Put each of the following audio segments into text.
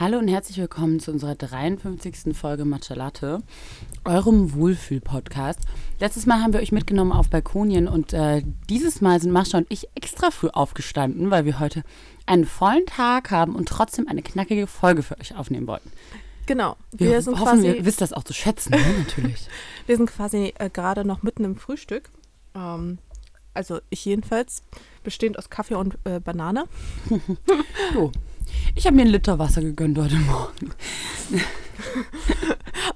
Hallo und herzlich willkommen zu unserer 53. Folge Matcha Latte, eurem Wohlfühl-Podcast. Letztes Mal haben wir euch mitgenommen auf Balkonien und äh, dieses Mal sind Mascha und ich extra früh aufgestanden, weil wir heute einen vollen Tag haben und trotzdem eine knackige Folge für euch aufnehmen wollten. Genau. Wir, Wir, sind hoffen, quasi, ihr wisst das auch zu schätzen, ne? natürlich. wir sind quasi äh, gerade noch mitten im Frühstück. Ähm, also ich jedenfalls, bestehend aus Kaffee und äh, Banane. So. Ich habe mir einen Liter Wasser gegönnt heute Morgen.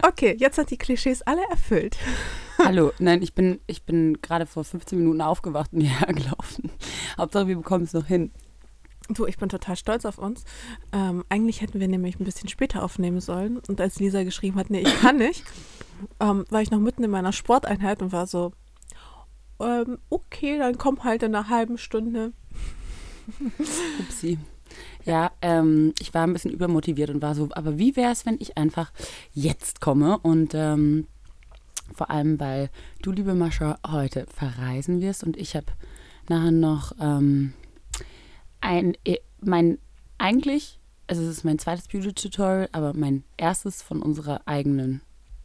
Okay, jetzt sind die Klischees alle erfüllt. Hallo, nein, ich bin, ich bin gerade vor 15 Minuten aufgewacht und hierher gelaufen. Hauptsache, wir bekommen es noch hin. Du, ich bin total stolz auf uns. Ähm, eigentlich hätten wir nämlich ein bisschen später aufnehmen sollen. Und als Lisa geschrieben hat, nee, ich kann nicht, ähm, war ich noch mitten in meiner Sporteinheit und war so, ähm, okay, dann komm halt in einer halben Stunde. Upsi. Ja, ähm, ich war ein bisschen übermotiviert und war so, aber wie wäre es, wenn ich einfach jetzt komme? Und ähm, vor allem, weil du, liebe Mascha, heute verreisen wirst und ich habe nachher noch ähm, ein, äh, mein, eigentlich, also es ist mein zweites Beauty-Tutorial, aber mein erstes von unserer eigenen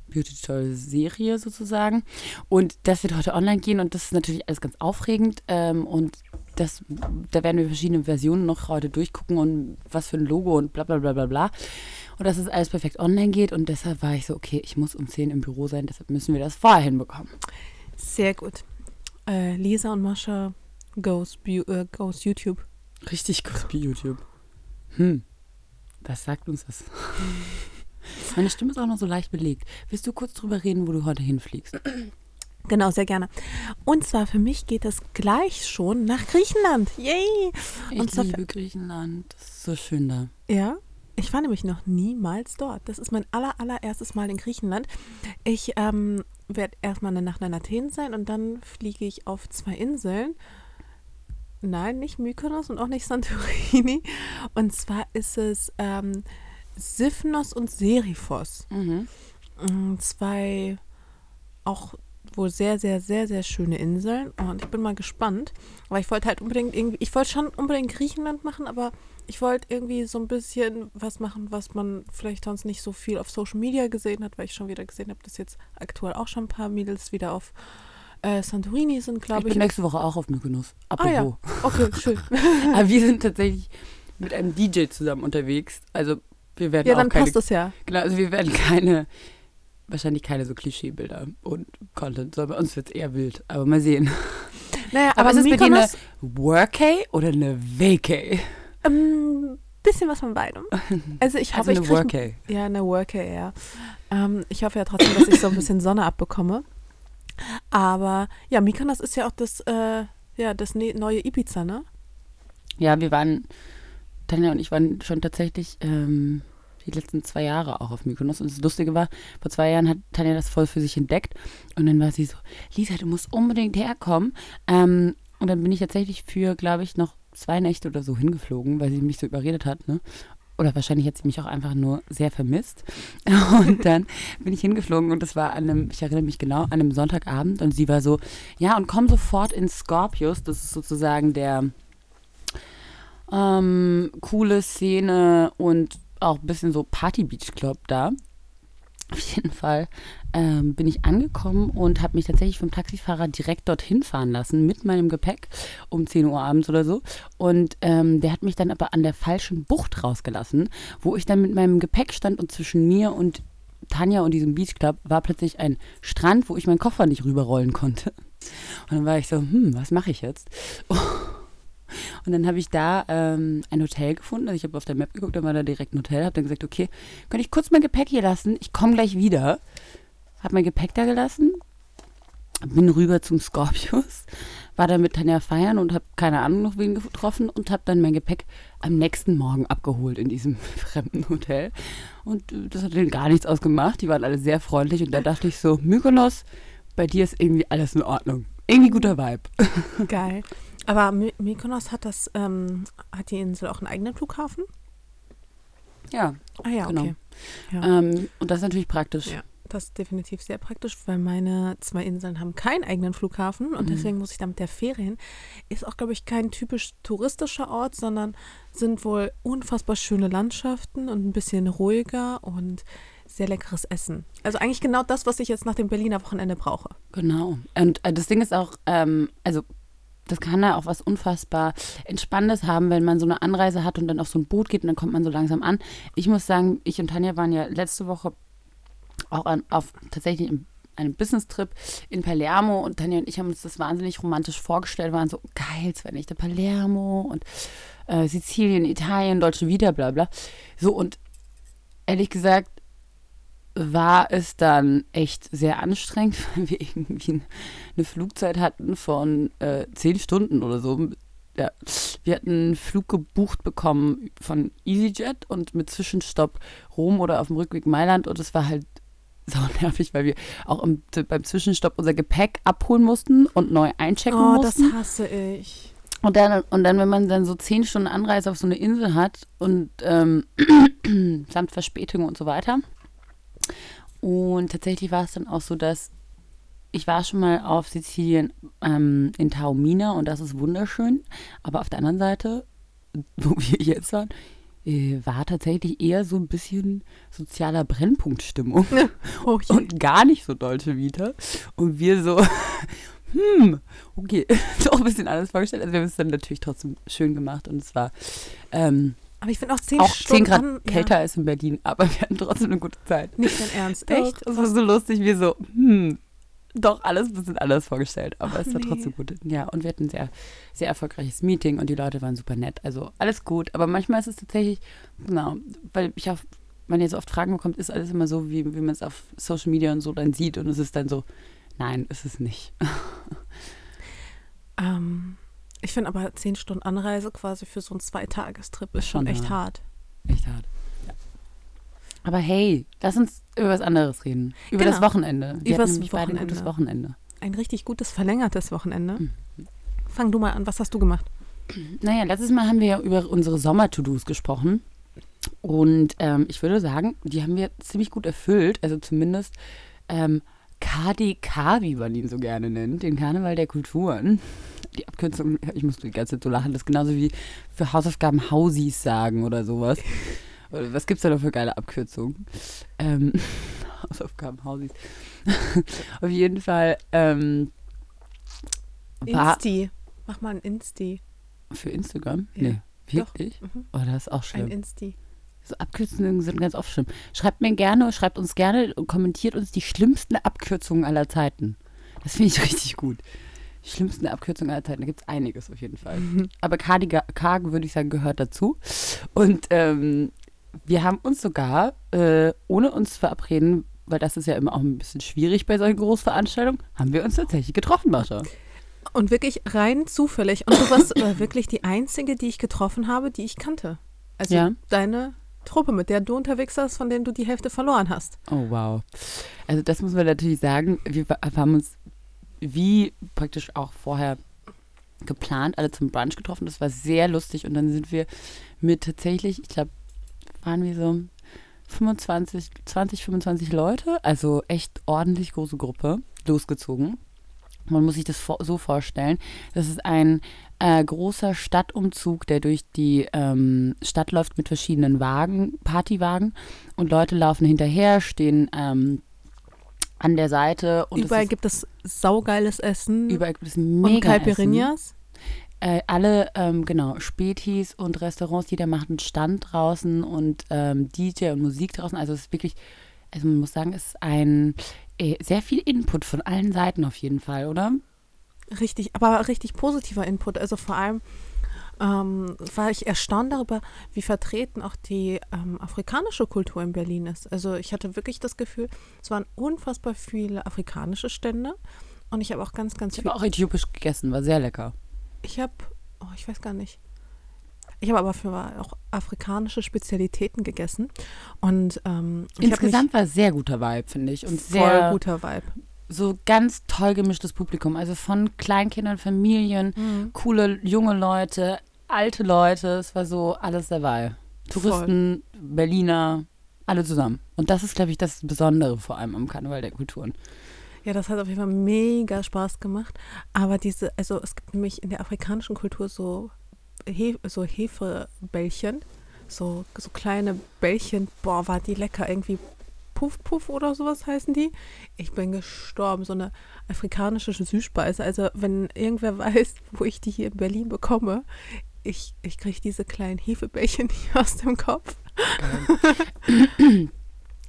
Beauty-Tutorial-Serie sozusagen. Und das wird heute online gehen und das ist natürlich alles ganz aufregend. Ähm, und das, da werden wir verschiedene Versionen noch heute durchgucken und was für ein Logo und bla bla bla bla bla. Und dass es alles perfekt online geht. Und deshalb war ich so, okay, ich muss um 10 im Büro sein, deshalb müssen wir das vorher hinbekommen. Sehr gut. Äh, Lisa und Mascha goes, äh, goes YouTube. Richtig bei YouTube. Hm, was sagt uns das? Meine Stimme ist auch noch so leicht belegt. Willst du kurz drüber reden, wo du heute hinfliegst? Genau, sehr gerne. Und zwar für mich geht es gleich schon nach Griechenland. Yay! Ich Und zwar liebe Griechenland. Das ist so schön da. Ja, ich war nämlich noch niemals dort. Das ist mein aller, allererstes Mal in Griechenland. Ich ähm, werde erstmal eine Nacht in Athen sein und dann fliege ich auf zwei Inseln. Nein, nicht Mykonos und auch nicht Santorini. Und zwar ist es ähm, Sifnos und Serifos. Mhm. Mm, Zwei auch wohl sehr, sehr, sehr, sehr schöne Inseln. Und ich bin mal gespannt. Aber ich wollte halt unbedingt irgendwie, ich wollte schon unbedingt Griechenland machen, aber ich wollte irgendwie so ein bisschen was machen, was man vielleicht sonst nicht so viel auf Social Media gesehen hat, weil ich schon wieder gesehen habe, dass jetzt aktuell auch schon ein paar Mädels wieder auf äh, Santorini sind, Ich glaube bin ich. nächste Woche auch auf Mykonos. ah Apropos. ja, okay, schön. Aber wir sind tatsächlich mit einem DJ zusammen unterwegs. Also wir werden Ja, auch dann keine, passt das ja. genau, also wir werden keine, wahrscheinlich keine so Klischeebilder und Content, sondern bei uns wird es eher wild. Aber mal sehen. Naja, Aber, aber, ist es bei dir eine Workay oder eine Vacay? ähm, bisschen was von beidem. Also ich Also hoffe, eine ich Workay. Ja, eine Worker, ja. Ähm, ich hoffe ja trotzdem, dass ich so ein bisschen Sonne abbekomme. Aber ja, Mykonos ist ja auch das, äh, ja, das ne neue Ibiza, ne? Ja, wir waren, Tanja und ich waren schon tatsächlich ähm, die letzten zwei Jahre auch auf Mykonos. Und das Lustige war, vor zwei Jahren hat Tanja das voll für sich entdeckt. Und dann war sie so, Lisa, du musst unbedingt herkommen. Ähm, und dann bin ich tatsächlich für, glaube ich, noch zwei Nächte oder so hingeflogen, weil sie mich so überredet hat. Ne? Oder wahrscheinlich hat sie mich auch einfach nur sehr vermisst. Und dann bin ich hingeflogen und das war an einem, ich erinnere mich genau, an einem Sonntagabend. Und sie war so, ja, und komm sofort in Scorpius. Das ist sozusagen der ähm, coole Szene und auch ein bisschen so Party Beach Club da. Auf jeden Fall ähm, bin ich angekommen und habe mich tatsächlich vom Taxifahrer direkt dorthin fahren lassen mit meinem Gepäck um 10 Uhr abends oder so. Und ähm, der hat mich dann aber an der falschen Bucht rausgelassen, wo ich dann mit meinem Gepäck stand und zwischen mir und Tanja und diesem Beach Club war plötzlich ein Strand, wo ich meinen Koffer nicht rüberrollen konnte. Und dann war ich so, hm, was mache ich jetzt? Und dann habe ich da ähm, ein Hotel gefunden. Also ich habe auf der Map geguckt, da war da direkt ein Hotel. Habe dann gesagt, okay, könnte ich kurz mein Gepäck hier lassen? Ich komme gleich wieder. Habe mein Gepäck da gelassen, bin rüber zum Scorpius, war dann mit Tanja feiern und habe keine Ahnung noch wen getroffen und habe dann mein Gepäck am nächsten Morgen abgeholt in diesem fremden Hotel. Und äh, das hat denen gar nichts ausgemacht. Die waren alle sehr freundlich und da dachte ich so, Mykonos, bei dir ist irgendwie alles in Ordnung. Irgendwie guter Vibe. Geil. Aber My Mykonos hat das, ähm, hat die Insel auch einen eigenen Flughafen? Ja, Ah ja, Genau. okay. Ja. Ähm, und das ist natürlich praktisch. Ja. das ist definitiv sehr praktisch, weil meine zwei Inseln haben keinen eigenen Flughafen und Mhm. deswegen muss ich da mit der Fähre hin. Ist auch, glaube ich, kein typisch touristischer Ort, sondern sind wohl unfassbar schöne Landschaften und ein bisschen ruhiger und sehr leckeres Essen. Also eigentlich genau das, was ich jetzt nach dem Berliner Wochenende brauche. Genau. Und äh, das Ding ist auch, ähm, also das kann ja auch was unfassbar Entspannendes haben, wenn man so eine Anreise hat und dann auf so ein Boot geht und dann kommt man so langsam an. Ich muss sagen, ich und Tanja waren ja letzte Woche auch an, auf tatsächlich einem, einem Business-Trip in Palermo und Tanja und ich haben uns das wahnsinnig romantisch vorgestellt, waren so geil, zwei Nächte Palermo und äh, Sizilien, Italien, Deutsche Wieder, bla bla. So und ehrlich gesagt war es dann echt sehr anstrengend, weil wir irgendwie eine Flugzeit hatten von äh, zehn Stunden oder so. Ja, wir hatten einen Flug gebucht bekommen von EasyJet und mit Zwischenstopp Rom oder auf dem Rückweg Mailand und es war halt sau nervig, weil wir auch im, beim Zwischenstopp unser Gepäck abholen mussten und neu einchecken Oh, das mussten. hasse ich. Und dann, und dann, wenn man dann so zehn Stunden Anreise auf so eine Insel hat und ähm, samt Verspätung und so weiter. Und tatsächlich war es dann auch so, dass ich war schon mal auf Sizilien ähm, in Taormina und das ist wunderschön. Aber auf der anderen Seite, wo wir jetzt waren, äh, war tatsächlich eher so ein bisschen sozialer Brennpunktstimmung Oh, und gar nicht so Dolce Vita. Und wir so, hm, okay, doch ein bisschen anders vorgestellt. Also wir haben es dann natürlich trotzdem schön gemacht und es war ähm, Aber ich finde auch zehn auch Stunden 10 Grad kälter als in Berlin, aber wir hatten trotzdem eine gute Zeit. Ja, nicht dein Ernst, echt? Es war so lustig, wir so, hm, doch alles ein bisschen anders vorgestellt, aber Ach, es war nee. trotzdem gut. Ja, und wir hatten ein sehr, sehr erfolgreiches Meeting und die Leute waren super nett. Also alles gut, aber manchmal ist es tatsächlich, genau, weil ich auch, man jetzt oft Fragen bekommt, ist alles immer so, wie, wie man es auf Social Media und so dann sieht und es ist dann so, nein, ist es nicht. Ähm, ich finde aber zehn Stunden Anreise quasi für so einen Zweitagestrip ist schon Schon echt hart. hart. Echt hart. Ja. Aber hey, lass uns über was anderes reden. Über Genau. das Wochenende. Wir hatten nämlich beide ein gutes Wochenende. Wochenende. Ein richtig gutes, verlängertes Wochenende. Mhm. Fang du mal an, was hast du gemacht? Naja, letztes Mal haben wir ja über unsere Sommer-To-Dos gesprochen. Und ähm, ich würde sagen, die haben wir ziemlich gut erfüllt. Also zumindest ähm, KDK, wie man ihn so gerne nennt, den Karneval der Kulturen. Die Abkürzung, ich muss die ganze Zeit so lachen, das ist genauso wie für Hausaufgaben Hausis sagen oder sowas. Oder Was gibt's da noch für geile Abkürzungen? Ähm, Hausaufgaben Hausis. Auf jeden Fall ähm, Insti. Mach mal ein Insti. für Instagram? Ja. Nee, wirklich? Mhm. Oh, das ist auch Ein schlimm. Insti. So Abkürzungen sind ganz oft schlimm. Schreibt mir gerne, schreibt uns gerne und kommentiert uns die schlimmsten Abkürzungen aller Zeiten. Das finde ich richtig gut. Schlimmsten Abkürzungen aller Zeiten. Da gibt es einiges auf jeden Fall. Aber KDK, würde ich sagen, gehört dazu. Und ähm, wir haben uns sogar, äh, ohne uns zu verabreden, weil das ist ja immer auch ein bisschen schwierig bei solchen Großveranstaltungen, haben wir uns tatsächlich getroffen, Mascha. Und wirklich rein zufällig. Und du warst äh, wirklich die einzige, die ich getroffen habe, die ich kannte. Also Ja. deine Truppe, mit der du unterwegs warst, von denen du die Hälfte verloren hast. Oh, wow. Also das muss man natürlich sagen. Wir haben uns wie praktisch auch vorher geplant, alle zum Brunch getroffen. Das war sehr lustig und dann sind wir mit tatsächlich, ich glaube, waren wir so 25, 20, 25 Leute, also echt ordentlich große Gruppe, losgezogen. Man muss sich das so vorstellen. Das ist ein äh, großer Stadtumzug, der durch die ähm, Stadt läuft mit verschiedenen Wagen, Partywagen. Und Leute laufen hinterher, stehen ähm, an der Seite. Und Überall gibt es saugeiles Essen überall gibt es und mega Essen. Caipirinhas. Äh, alle, ähm, genau, Spätis und Restaurants, jeder macht einen Stand draußen und ähm, DJ und Musik draußen. Also es ist wirklich, also man muss sagen, es ist ein äh, sehr viel Input von allen Seiten auf jeden Fall, oder? Richtig, aber richtig positiver Input. Also vor allem ähm, war ich erstaunt darüber, wie vertreten auch die ähm, afrikanische Kultur in Berlin ist. Also ich hatte wirklich das Gefühl, es waren unfassbar viele afrikanische Stände und ich habe auch ganz, ganz Ich viel. habe auch äthiopisch gegessen, war sehr lecker. Ich habe, oh, ich weiß gar nicht. Ich habe aber für auch afrikanische Spezialitäten gegessen und ähm, ich Insgesamt war sehr guter Vibe, finde ich. Und mich sehr voll guter Vibe. So ganz toll gemischtes Publikum. Also von Kleinkindern, Familien, Mhm. coole junge Leute, alte Leute. Es war so alles dabei. Touristen, Berliner, alle zusammen. Und das ist, glaube ich, das Besondere vor allem am Karneval der Kulturen. Ja, das hat auf jeden Fall mega Spaß gemacht. Aber diese, also es gibt nämlich in der afrikanischen Kultur so, He so Hefebällchen, so, so kleine Bällchen. Boah, war die lecker. Irgendwie Puff Puff oder sowas heißen die. Ich bin gestorben. So eine afrikanische Süßspeise. Also wenn irgendwer weiß, wo ich die hier in Berlin bekomme, ich, ich kriege diese kleinen Hefebällchen nicht aus dem Kopf.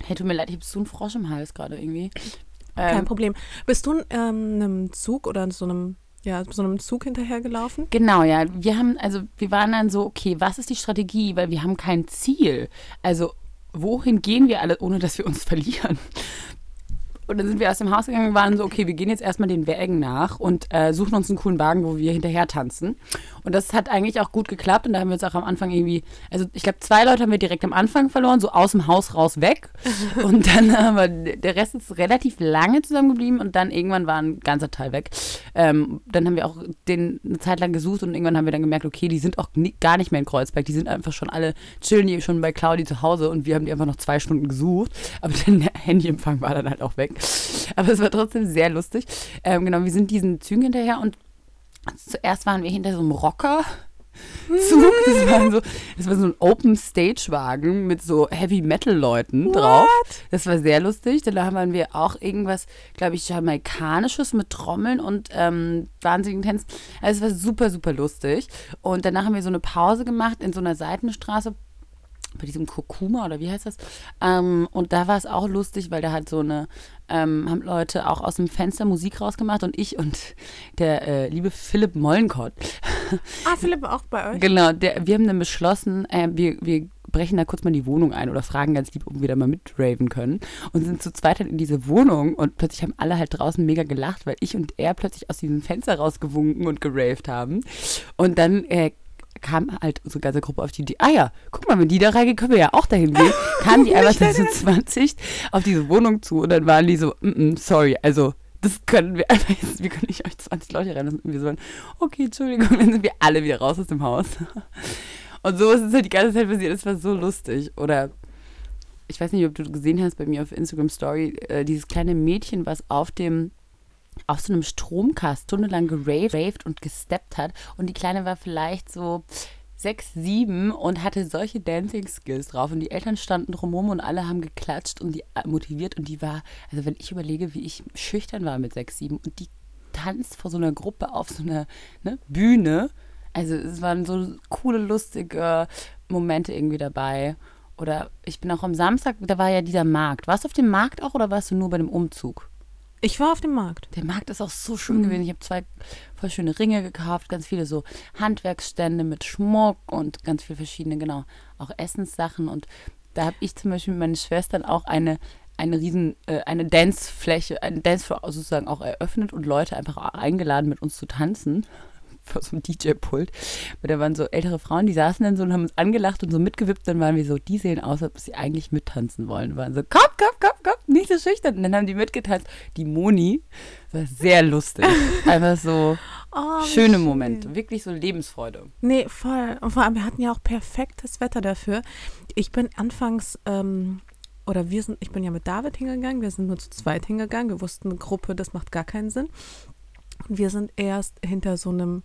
hey, tut mir leid, ich habe so einen Frosch im Hals gerade irgendwie. Kein ähm, Problem. Bist du ähm, einem Zug oder in so einem ja, so einem Zug hinterhergelaufen? Genau, ja. Wir haben, also wir waren dann so, okay, was ist die Strategie? Weil wir haben kein Ziel. Also wohin gehen wir alle, ohne dass wir uns verlieren? Und dann sind wir aus dem Haus gegangen und waren so, okay, wir gehen jetzt erstmal den Wägen nach und äh, suchen uns einen coolen Wagen, wo wir hinterher tanzen. Und das hat eigentlich auch gut geklappt. Und da haben wir uns auch am Anfang irgendwie, also ich glaube, zwei Leute haben wir direkt am Anfang verloren, so aus dem Haus raus weg. und dann haben wir, der Rest ist relativ lange zusammengeblieben und dann irgendwann war ein ganzer Teil weg. Ähm, dann haben wir auch den eine Zeit lang gesucht und irgendwann haben wir dann gemerkt, okay, die sind auch nie, gar nicht mehr in Kreuzberg. Die sind einfach schon alle, chillen die schon bei Claudi zu Hause und wir haben die einfach noch zwei Stunden gesucht. Aber der Handyempfang war dann halt auch weg. Aber es war trotzdem sehr lustig. Ähm, genau, wir sind diesen Zügen hinterher und zuerst waren wir hinter so einem Rocker. Zug. Das war, so, das war so ein Open Stage Wagen mit so Heavy Metal Leuten drauf. Das war sehr lustig. Dann haben wir auch irgendwas, glaube ich, jamaikanisches mit Trommeln und ähm, wahnsinnigen Tänzen. Also es war super, super lustig. Und danach haben wir so eine Pause gemacht in so einer Seitenstraße bei diesem Kurkuma oder wie heißt das? Ähm, und da war es auch lustig, weil da halt so eine, ähm, haben Leute auch aus dem Fenster Musik rausgemacht und ich und der äh, liebe Philipp Mollenkott. Ah, Philipp auch bei euch? Genau, der, wir haben dann beschlossen, äh, wir, wir brechen da kurz mal die Wohnung ein oder fragen ganz lieb, ob wir da mal mitraven können. Und sind zu zweit halt in diese Wohnung und plötzlich haben alle halt draußen mega gelacht, weil ich und er plötzlich aus diesem Fenster rausgewunken und geraved haben. Und dann äh, kam halt unsere ganze Gruppe auf die Idee, ah ja, guck mal, wenn die da reingehen, können wir ja auch dahin gehen. Kamen die einfach zu 20 auf diese Wohnung zu und dann waren die so, mm -mm, sorry, also das können wir einfach jetzt, wir können nicht euch 20 Leute reinlassen. Und wir so, okay, Entschuldigung, dann sind wir alle wieder raus aus dem Haus. Und so ist es halt die ganze Zeit passiert, das war so lustig. Oder ich weiß nicht, ob du gesehen hast bei mir auf Instagram Story, äh, dieses kleine Mädchen, was auf dem auf so einem Stromkast stundenlang geraved und gesteppt hat. Und die Kleine war vielleicht so sechs, sieben und hatte solche Dancing-Skills drauf. Und die Eltern standen drumherum und alle haben geklatscht und die äh, motiviert. Und die war, also wenn ich überlege, wie ich schüchtern war mit sechs, sieben und die tanzt vor so einer Gruppe auf so einer ne, Bühne. Also es waren so coole, lustige Momente irgendwie dabei. Oder ich bin auch am Samstag, da war ja dieser Markt. Warst du auf dem Markt auch oder warst du nur bei dem Umzug? Ich war auf dem Markt. Der Markt ist auch so schön mhm. gewesen. Ich habe zwei voll schöne Ringe gekauft, ganz viele so Handwerksstände mit Schmuck und ganz viele verschiedene, genau, auch Essenssachen. Und da habe ich zum Beispiel mit meinen Schwestern auch eine eine riesen, äh, eine Dancefläche, eine Dancefloor sozusagen auch eröffnet und Leute einfach eingeladen, mit uns zu tanzen vor so einem DJ-Pult. Weil da waren so ältere Frauen, die saßen dann so und haben uns angelacht und so mitgewippt. Dann waren wir so, die sehen aus, als ob sie eigentlich mittanzen wollen. Waren so, komm, komm, komm, komm, nicht so schüchtern. Und dann haben die mitgetanzt. Die Moni war sehr lustig. Einfach so oh, schöne schön. Momente. Wirklich so Lebensfreude. Nee, voll. Und vor allem, wir hatten ja auch perfektes Wetter dafür. Ich bin anfangs, ähm, oder wir sind, ich bin ja mit David hingegangen, wir sind nur zu zweit hingegangen. Wir wussten, eine Gruppe, das macht gar keinen Sinn. Und wir sind erst hinter so einem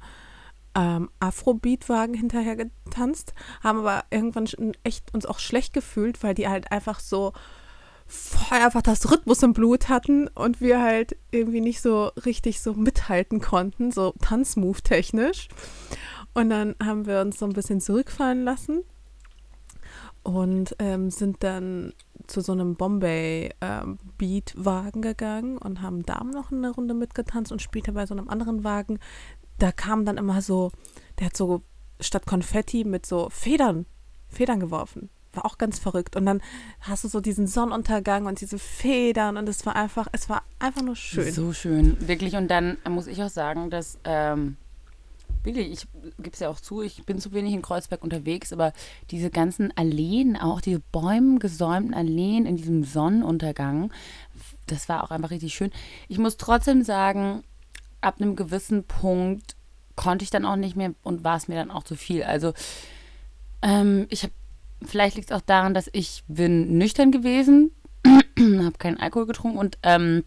ähm, Afrobeat-Wagen hinterher getanzt, haben aber irgendwann echt uns auch schlecht gefühlt, weil die halt einfach so voll einfach das Rhythmus im Blut hatten und wir halt irgendwie nicht so richtig so mithalten konnten, so Tanzmove-technisch. Und dann haben wir uns so ein bisschen zurückfallen lassen und ähm, sind dann zu so einem Bombay-Beat-Wagen ähm, gegangen und haben da noch eine Runde mitgetanzt und später bei so einem anderen Wagen, da kam dann immer so, der hat so statt Konfetti mit so Federn, Federn geworfen. War auch ganz verrückt. Und dann hast du so diesen Sonnenuntergang und diese Federn und es war einfach, es war einfach nur schön. So schön, wirklich. Und dann muss ich auch sagen, dass ähm, Billy, ich gebe es ja auch zu, ich bin zu wenig in Kreuzberg unterwegs, aber diese ganzen Alleen, auch diese bäumengesäumten Alleen in diesem Sonnenuntergang, das war auch einfach richtig schön. Ich muss trotzdem sagen, ab einem gewissen Punkt konnte ich dann auch nicht mehr und war es mir dann auch zu viel. Also ähm, ich habe vielleicht liegt es auch daran, dass ich bin nüchtern gewesen, habe keinen Alkohol getrunken und ähm,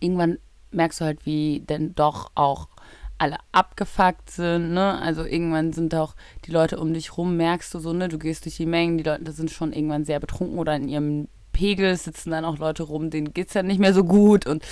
irgendwann merkst du halt, wie denn doch auch alle abgefuckt sind, ne? Also irgendwann sind auch die Leute um dich rum, merkst du so, ne? Du gehst durch die Mengen, die Leute sind schon irgendwann sehr betrunken oder in ihrem Pegel sitzen dann auch Leute rum, denen geht es ja nicht mehr so gut. Und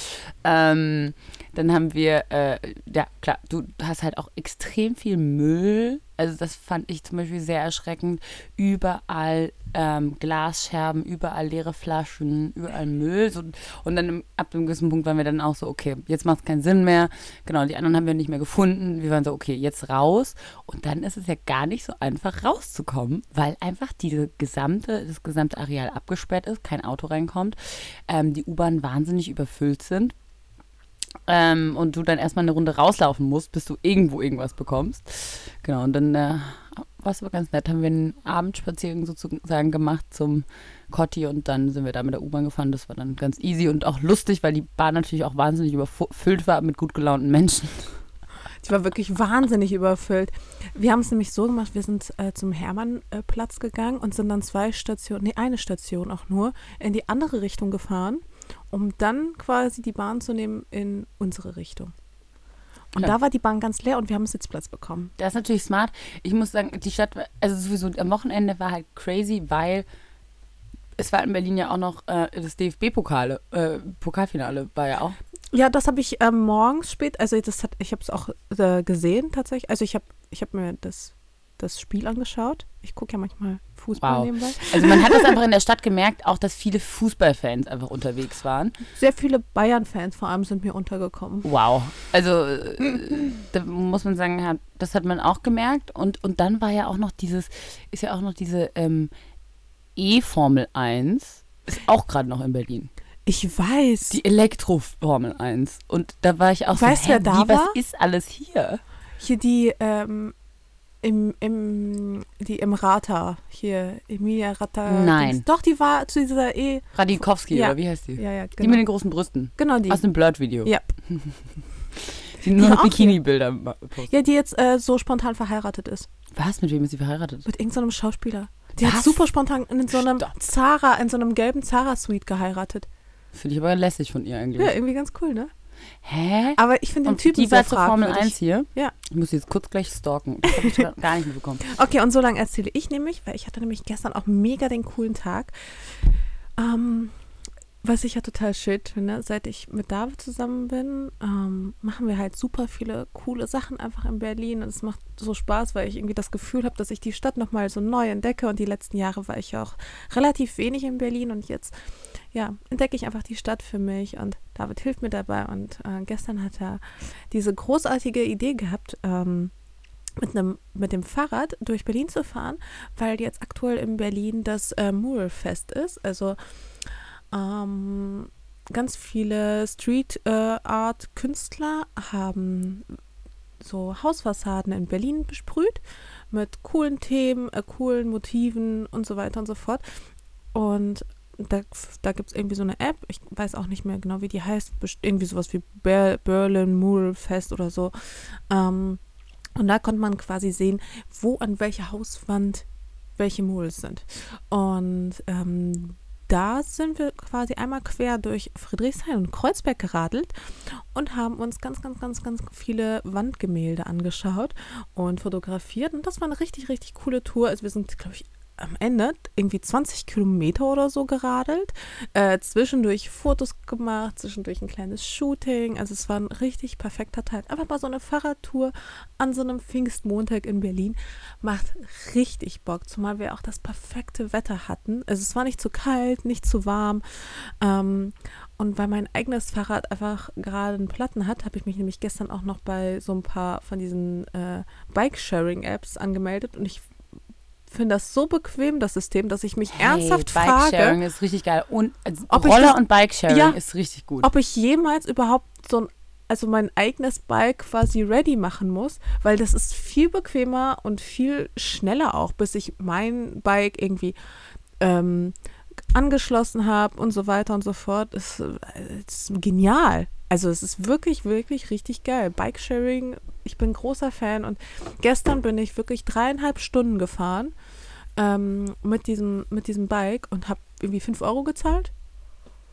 ähm, dann haben wir, äh, ja klar, du hast halt auch extrem viel Müll. Also das fand ich zum Beispiel sehr erschreckend. Überall ähm, Glasscherben, überall leere Flaschen, überall Müll. So, und dann ab einem gewissen Punkt waren wir dann auch so, okay, jetzt macht es keinen Sinn mehr. Genau, die anderen haben wir nicht mehr gefunden. Wir waren so, okay, jetzt raus. Und dann ist es ja gar nicht so einfach rauszukommen, weil einfach diese gesamte, das gesamte Areal abgesperrt ist, kein Auto reinkommt, ähm, die U-Bahn wahnsinnig überfüllt sind ähm, und du dann erstmal eine Runde rauslaufen musst, bis du irgendwo irgendwas bekommst. Genau, und dann äh, war es aber ganz nett. Haben wir einen Abendspaziergang sozusagen gemacht zum Cotti und dann sind wir da mit der U-Bahn gefahren. Das war dann ganz easy und auch lustig, weil die Bahn natürlich auch wahnsinnig überfüllt war mit gut gelaunten Menschen. Die war wirklich wahnsinnig überfüllt. Wir haben es nämlich so gemacht, wir sind äh, zum Hermannplatz gegangen und sind dann zwei Stationen, nee, eine Station auch nur, in die andere Richtung gefahren um dann quasi die Bahn zu nehmen in unsere Richtung. Und okay. da war die Bahn ganz leer und wir haben einen Sitzplatz bekommen. Das ist natürlich smart. Ich muss sagen, die Stadt, also sowieso am Wochenende war halt crazy, weil es war in Berlin ja auch noch äh, das DFB-Pokale, äh, Pokalfinale war ja auch. Ja, das habe ich äh, morgens spät, also das hat, ich habe es auch äh, gesehen tatsächlich. Also ich habe ich hab mir das das Spiel angeschaut. Ich gucke ja manchmal Fußball wow. nebenbei. Also man hat das einfach in der Stadt gemerkt, auch dass viele Fußballfans einfach unterwegs waren. Sehr viele Bayern-Fans vor allem sind mir untergekommen. Wow. Also äh, da muss man sagen, das hat man auch gemerkt. Und, und dann war ja auch noch dieses, ist ja auch noch diese ähm, E-Formel 1, ist auch gerade noch in Berlin. Ich weiß. Die Elektro-Formel 1. Und da war ich auch weißt, so, wer da wie, war? was ist alles hier? Hier die, ähm, im, im, die im Rata, hier, Emilia Rata. Nein. Doch, die war zu dieser E. Radikowski, ja. oder wie heißt die? Ja, ja, genau. Die mit den großen Brüsten. Genau die. Aus dem Blurred-Video. Ja. die nur noch Bikini-Bilder postet. Ja, die jetzt äh, so spontan verheiratet ist. Was? Mit wem ist sie verheiratet? Mit irgendeinem so Schauspieler. Die Was? hat super spontan in so einem Stop. Zara, in so einem gelben Zara-Suite geheiratet. Finde ich aber lässig von ihr eigentlich. Ja, irgendwie ganz cool, ne? Hä? Aber ich finde den Typen die sehr war zur Formel 1 hier? Ja. Ich muss jetzt kurz gleich stalken. Das habe ich gar nicht mitbekommen. Okay, und so lange erzähle ich nämlich, weil ich hatte nämlich gestern auch mega den coolen Tag. Ähm, was ich ja total schön finde, seit ich mit David zusammen bin, ähm, machen wir halt super viele coole Sachen einfach in Berlin. Und es macht so Spaß, weil ich irgendwie das Gefühl habe, dass ich die Stadt nochmal so neu entdecke. Und die letzten Jahre war ich auch relativ wenig in Berlin. Und jetzt, ja, entdecke ich einfach die Stadt für mich. Und David hilft mir dabei. Und äh, gestern hat er diese großartige Idee gehabt, ähm, mit, einem, mit dem Fahrrad durch Berlin zu fahren, weil jetzt aktuell in Berlin das äh, Muralfest ist. Also ähm, ganz viele Street äh, Art Künstler haben so Hausfassaden in Berlin besprüht mit coolen Themen, äh, coolen Motiven und so weiter und so fort. Und da, da gibt es irgendwie so eine App, ich weiß auch nicht mehr genau, wie die heißt, irgendwie sowas wie Ber Berlin Mural Fest oder so. Ähm, und da konnte man quasi sehen, wo an welcher Hauswand welche Murals sind. Und ähm, da sind wir quasi einmal quer durch Friedrichshain und Kreuzberg geradelt und haben uns ganz, ganz, ganz, ganz viele Wandgemälde angeschaut und fotografiert. Und das war eine richtig, richtig coole Tour. Also wir sind, glaube ich, am Ende irgendwie 20 Kilometer oder so geradelt, äh, zwischendurch Fotos gemacht, zwischendurch ein kleines Shooting. Also es war ein richtig perfekter Teil. Einfach mal so eine Fahrradtour an so einem Pfingstmontag in Berlin macht richtig Bock, zumal wir auch das perfekte Wetter hatten. Also es war nicht zu kalt, nicht zu warm. Ähm, und weil mein eigenes Fahrrad einfach gerade einen Platten hat, habe ich mich nämlich gestern auch noch bei so ein paar von diesen äh, Bike-Sharing-Apps angemeldet und ich finde das so bequem, das System, dass ich mich hey, ernsthaft Bike frage. Bikesharing ist richtig geil. Und also Roller das, und Bikesharing ja, ist richtig gut. Ob ich jemals überhaupt so ein, also mein eigenes Bike quasi ready machen muss, weil das ist viel bequemer und viel schneller auch, bis ich mein Bike irgendwie ähm, angeschlossen habe und so weiter und so fort. Ist, ist genial. Also es ist wirklich, wirklich richtig geil. Bikesharing, ich bin großer Fan und gestern bin ich wirklich dreieinhalb Stunden gefahren ähm, mit, diesem, mit diesem Bike und habe irgendwie 5 Euro gezahlt.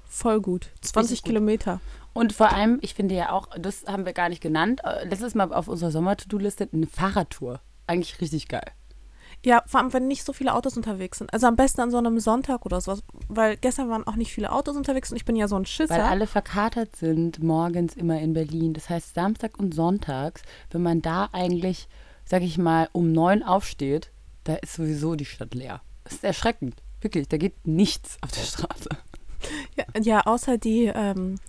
Voll gut. 20 gut. Kilometer. Und vor allem, ich finde ja auch, das haben wir gar nicht genannt, äh, letztes Mal auf unserer Sommer-To-Do-Liste eine Fahrradtour. Eigentlich richtig geil. Ja, vor allem, wenn nicht so viele Autos unterwegs sind. Also am besten an so einem Sonntag oder sowas. Weil gestern waren auch nicht viele Autos unterwegs und ich bin ja so ein Schisser. Weil alle verkatert sind morgens immer in Berlin. Das heißt, Samstag und Sonntags, wenn man da eigentlich, sag ich mal, um neun aufsteht, da ist sowieso die Stadt leer. Das ist erschreckend. Wirklich, da geht nichts auf der Straße. Ja, ja außer die ähm,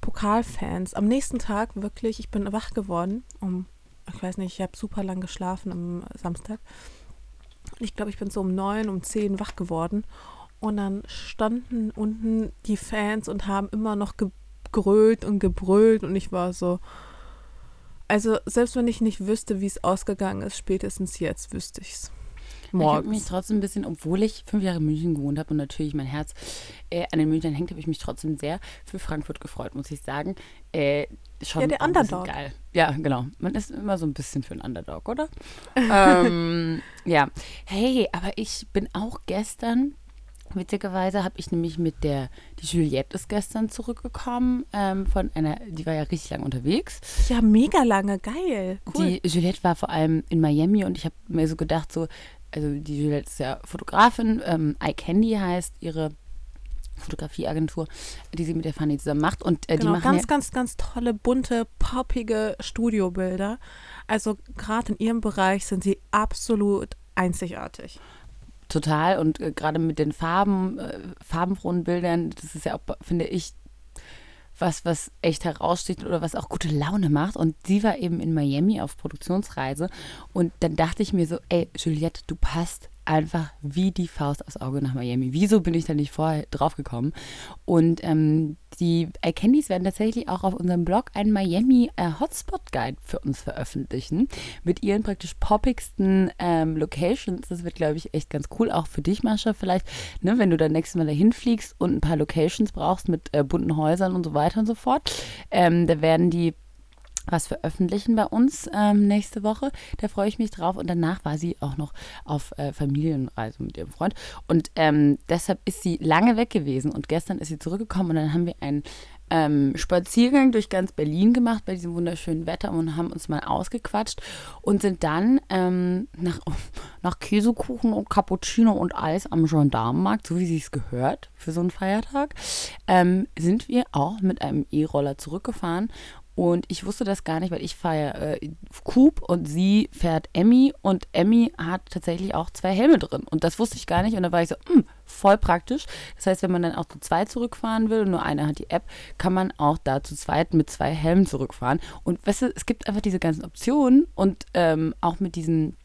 Pokalfans. Am nächsten Tag wirklich, ich bin wach geworden um, ich weiß nicht, ich habe super lang geschlafen am Samstag. Ich glaube, ich bin so um neun, um zehn wach geworden. Und dann standen unten die Fans und haben immer noch gegrölt und gebrüllt. Und ich war so. Also, selbst wenn ich nicht wüsste, wie es ausgegangen ist, spätestens jetzt wüsste ich es. Ich habe mich trotzdem ein bisschen, obwohl ich fünf Jahre in München gewohnt habe und natürlich mein Herz äh, an den Münchnern hängt, habe ich mich trotzdem sehr für Frankfurt gefreut, muss ich sagen. Äh, schon ja, der Underdog. Geil. Ja, genau. Man ist immer so ein bisschen für einen Underdog, oder? ähm, ja. Hey, aber ich bin auch gestern Witzigerweise habe ich nämlich mit der, die Juliette ist gestern zurückgekommen ähm, von einer, die war ja richtig lang unterwegs. Ja, mega lange, geil. Cool. Die Juliette war vor allem in Miami und ich habe mir so gedacht, so, also die Juliette ist ja Fotografin, ähm, iCandy heißt ihre Fotografieagentur, die sie mit der Fanny zusammen macht. Und äh, genau, die machen ganz, ja, ganz, ganz tolle, bunte, poppige Studiobilder. Also gerade in ihrem Bereich sind sie absolut einzigartig. total und äh, gerade mit den Farben, äh, farbenfrohen Bildern, das ist ja auch, finde ich, was, was echt heraussticht oder was auch gute Laune macht. Und sie war eben in Miami auf Produktionsreise. Und dann dachte ich mir so, ey, Juliette, du passt einfach wie die Faust aufs Auge nach Miami. Wieso bin ich da nicht vorher drauf gekommen? Und ähm, die iCandies werden tatsächlich auch auf unserem Blog einen Miami äh, Hotspot Guide für uns veröffentlichen. Mit ihren praktisch poppigsten ähm, Locations. Das wird, glaube ich, echt ganz cool. Auch für dich, Mascha, vielleicht, ne, wenn du dann nächstes Mal dahin fliegst und ein paar Locations brauchst mit äh, bunten Häusern und so weiter und so fort. Ähm, da werden die was veröffentlichen bei uns ähm, nächste Woche. Da freue ich mich drauf. Und danach war sie auch noch auf äh, Familienreise mit ihrem Freund. Und ähm, deshalb ist sie lange weg gewesen. Und gestern ist sie zurückgekommen und dann haben wir einen ähm, Spaziergang durch ganz Berlin gemacht bei diesem wunderschönen Wetter und haben uns mal ausgequatscht und sind dann ähm, nach, nach Käsekuchen und Cappuccino und Eis am Gendarmenmarkt, so wie sie es gehört für so einen Feiertag, ähm, sind wir auch mit einem E-Roller zurückgefahren und ich wusste das gar nicht, weil ich fahre ja äh, Coop und sie fährt Emmy und Emmy hat tatsächlich auch zwei Helme drin. Und das wusste ich gar nicht. Und da war ich so, mh, voll praktisch. Das heißt, wenn man dann auch zu zweit zurückfahren will und nur einer hat die App, kann man auch da zu zweit mit zwei Helmen zurückfahren. Und weißt du, es gibt einfach diese ganzen Optionen und ähm, auch mit diesen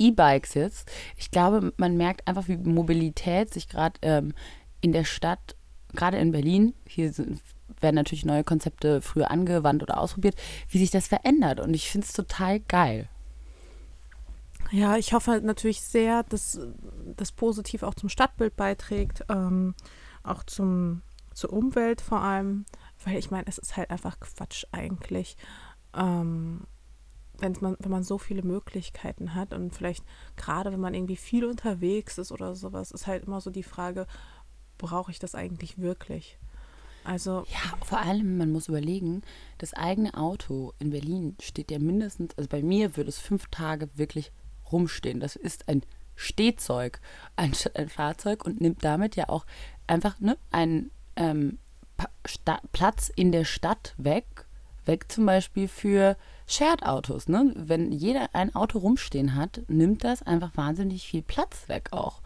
E-Bikes jetzt. Ich glaube, man merkt einfach, wie Mobilität sich gerade ähm, in der Stadt, gerade in Berlin, hier sind werden natürlich neue Konzepte früher angewandt oder ausprobiert, wie sich das verändert. Und ich finde es total geil. Ja, ich hoffe natürlich sehr, dass das positiv auch zum Stadtbild beiträgt, ähm, auch zum, zur Umwelt vor allem, weil ich meine, es ist halt einfach Quatsch eigentlich. Ähm, wenn man, wenn man so viele Möglichkeiten hat und vielleicht gerade wenn man irgendwie viel unterwegs ist oder sowas, ist halt immer so die Frage, brauche ich das eigentlich wirklich? Also Ja, vor allem, man muss überlegen, das eigene Auto in Berlin steht ja mindestens, also bei mir würde es fünf Tage wirklich rumstehen. Das ist ein Stehzeug anstatt ein Fahrzeug und nimmt damit ja auch einfach ne, einen ähm, Platz in der Stadt weg. Weg zum Beispiel für Shared-Autos. Ne? Wenn jeder ein Auto rumstehen hat, nimmt das einfach wahnsinnig viel Platz weg auch.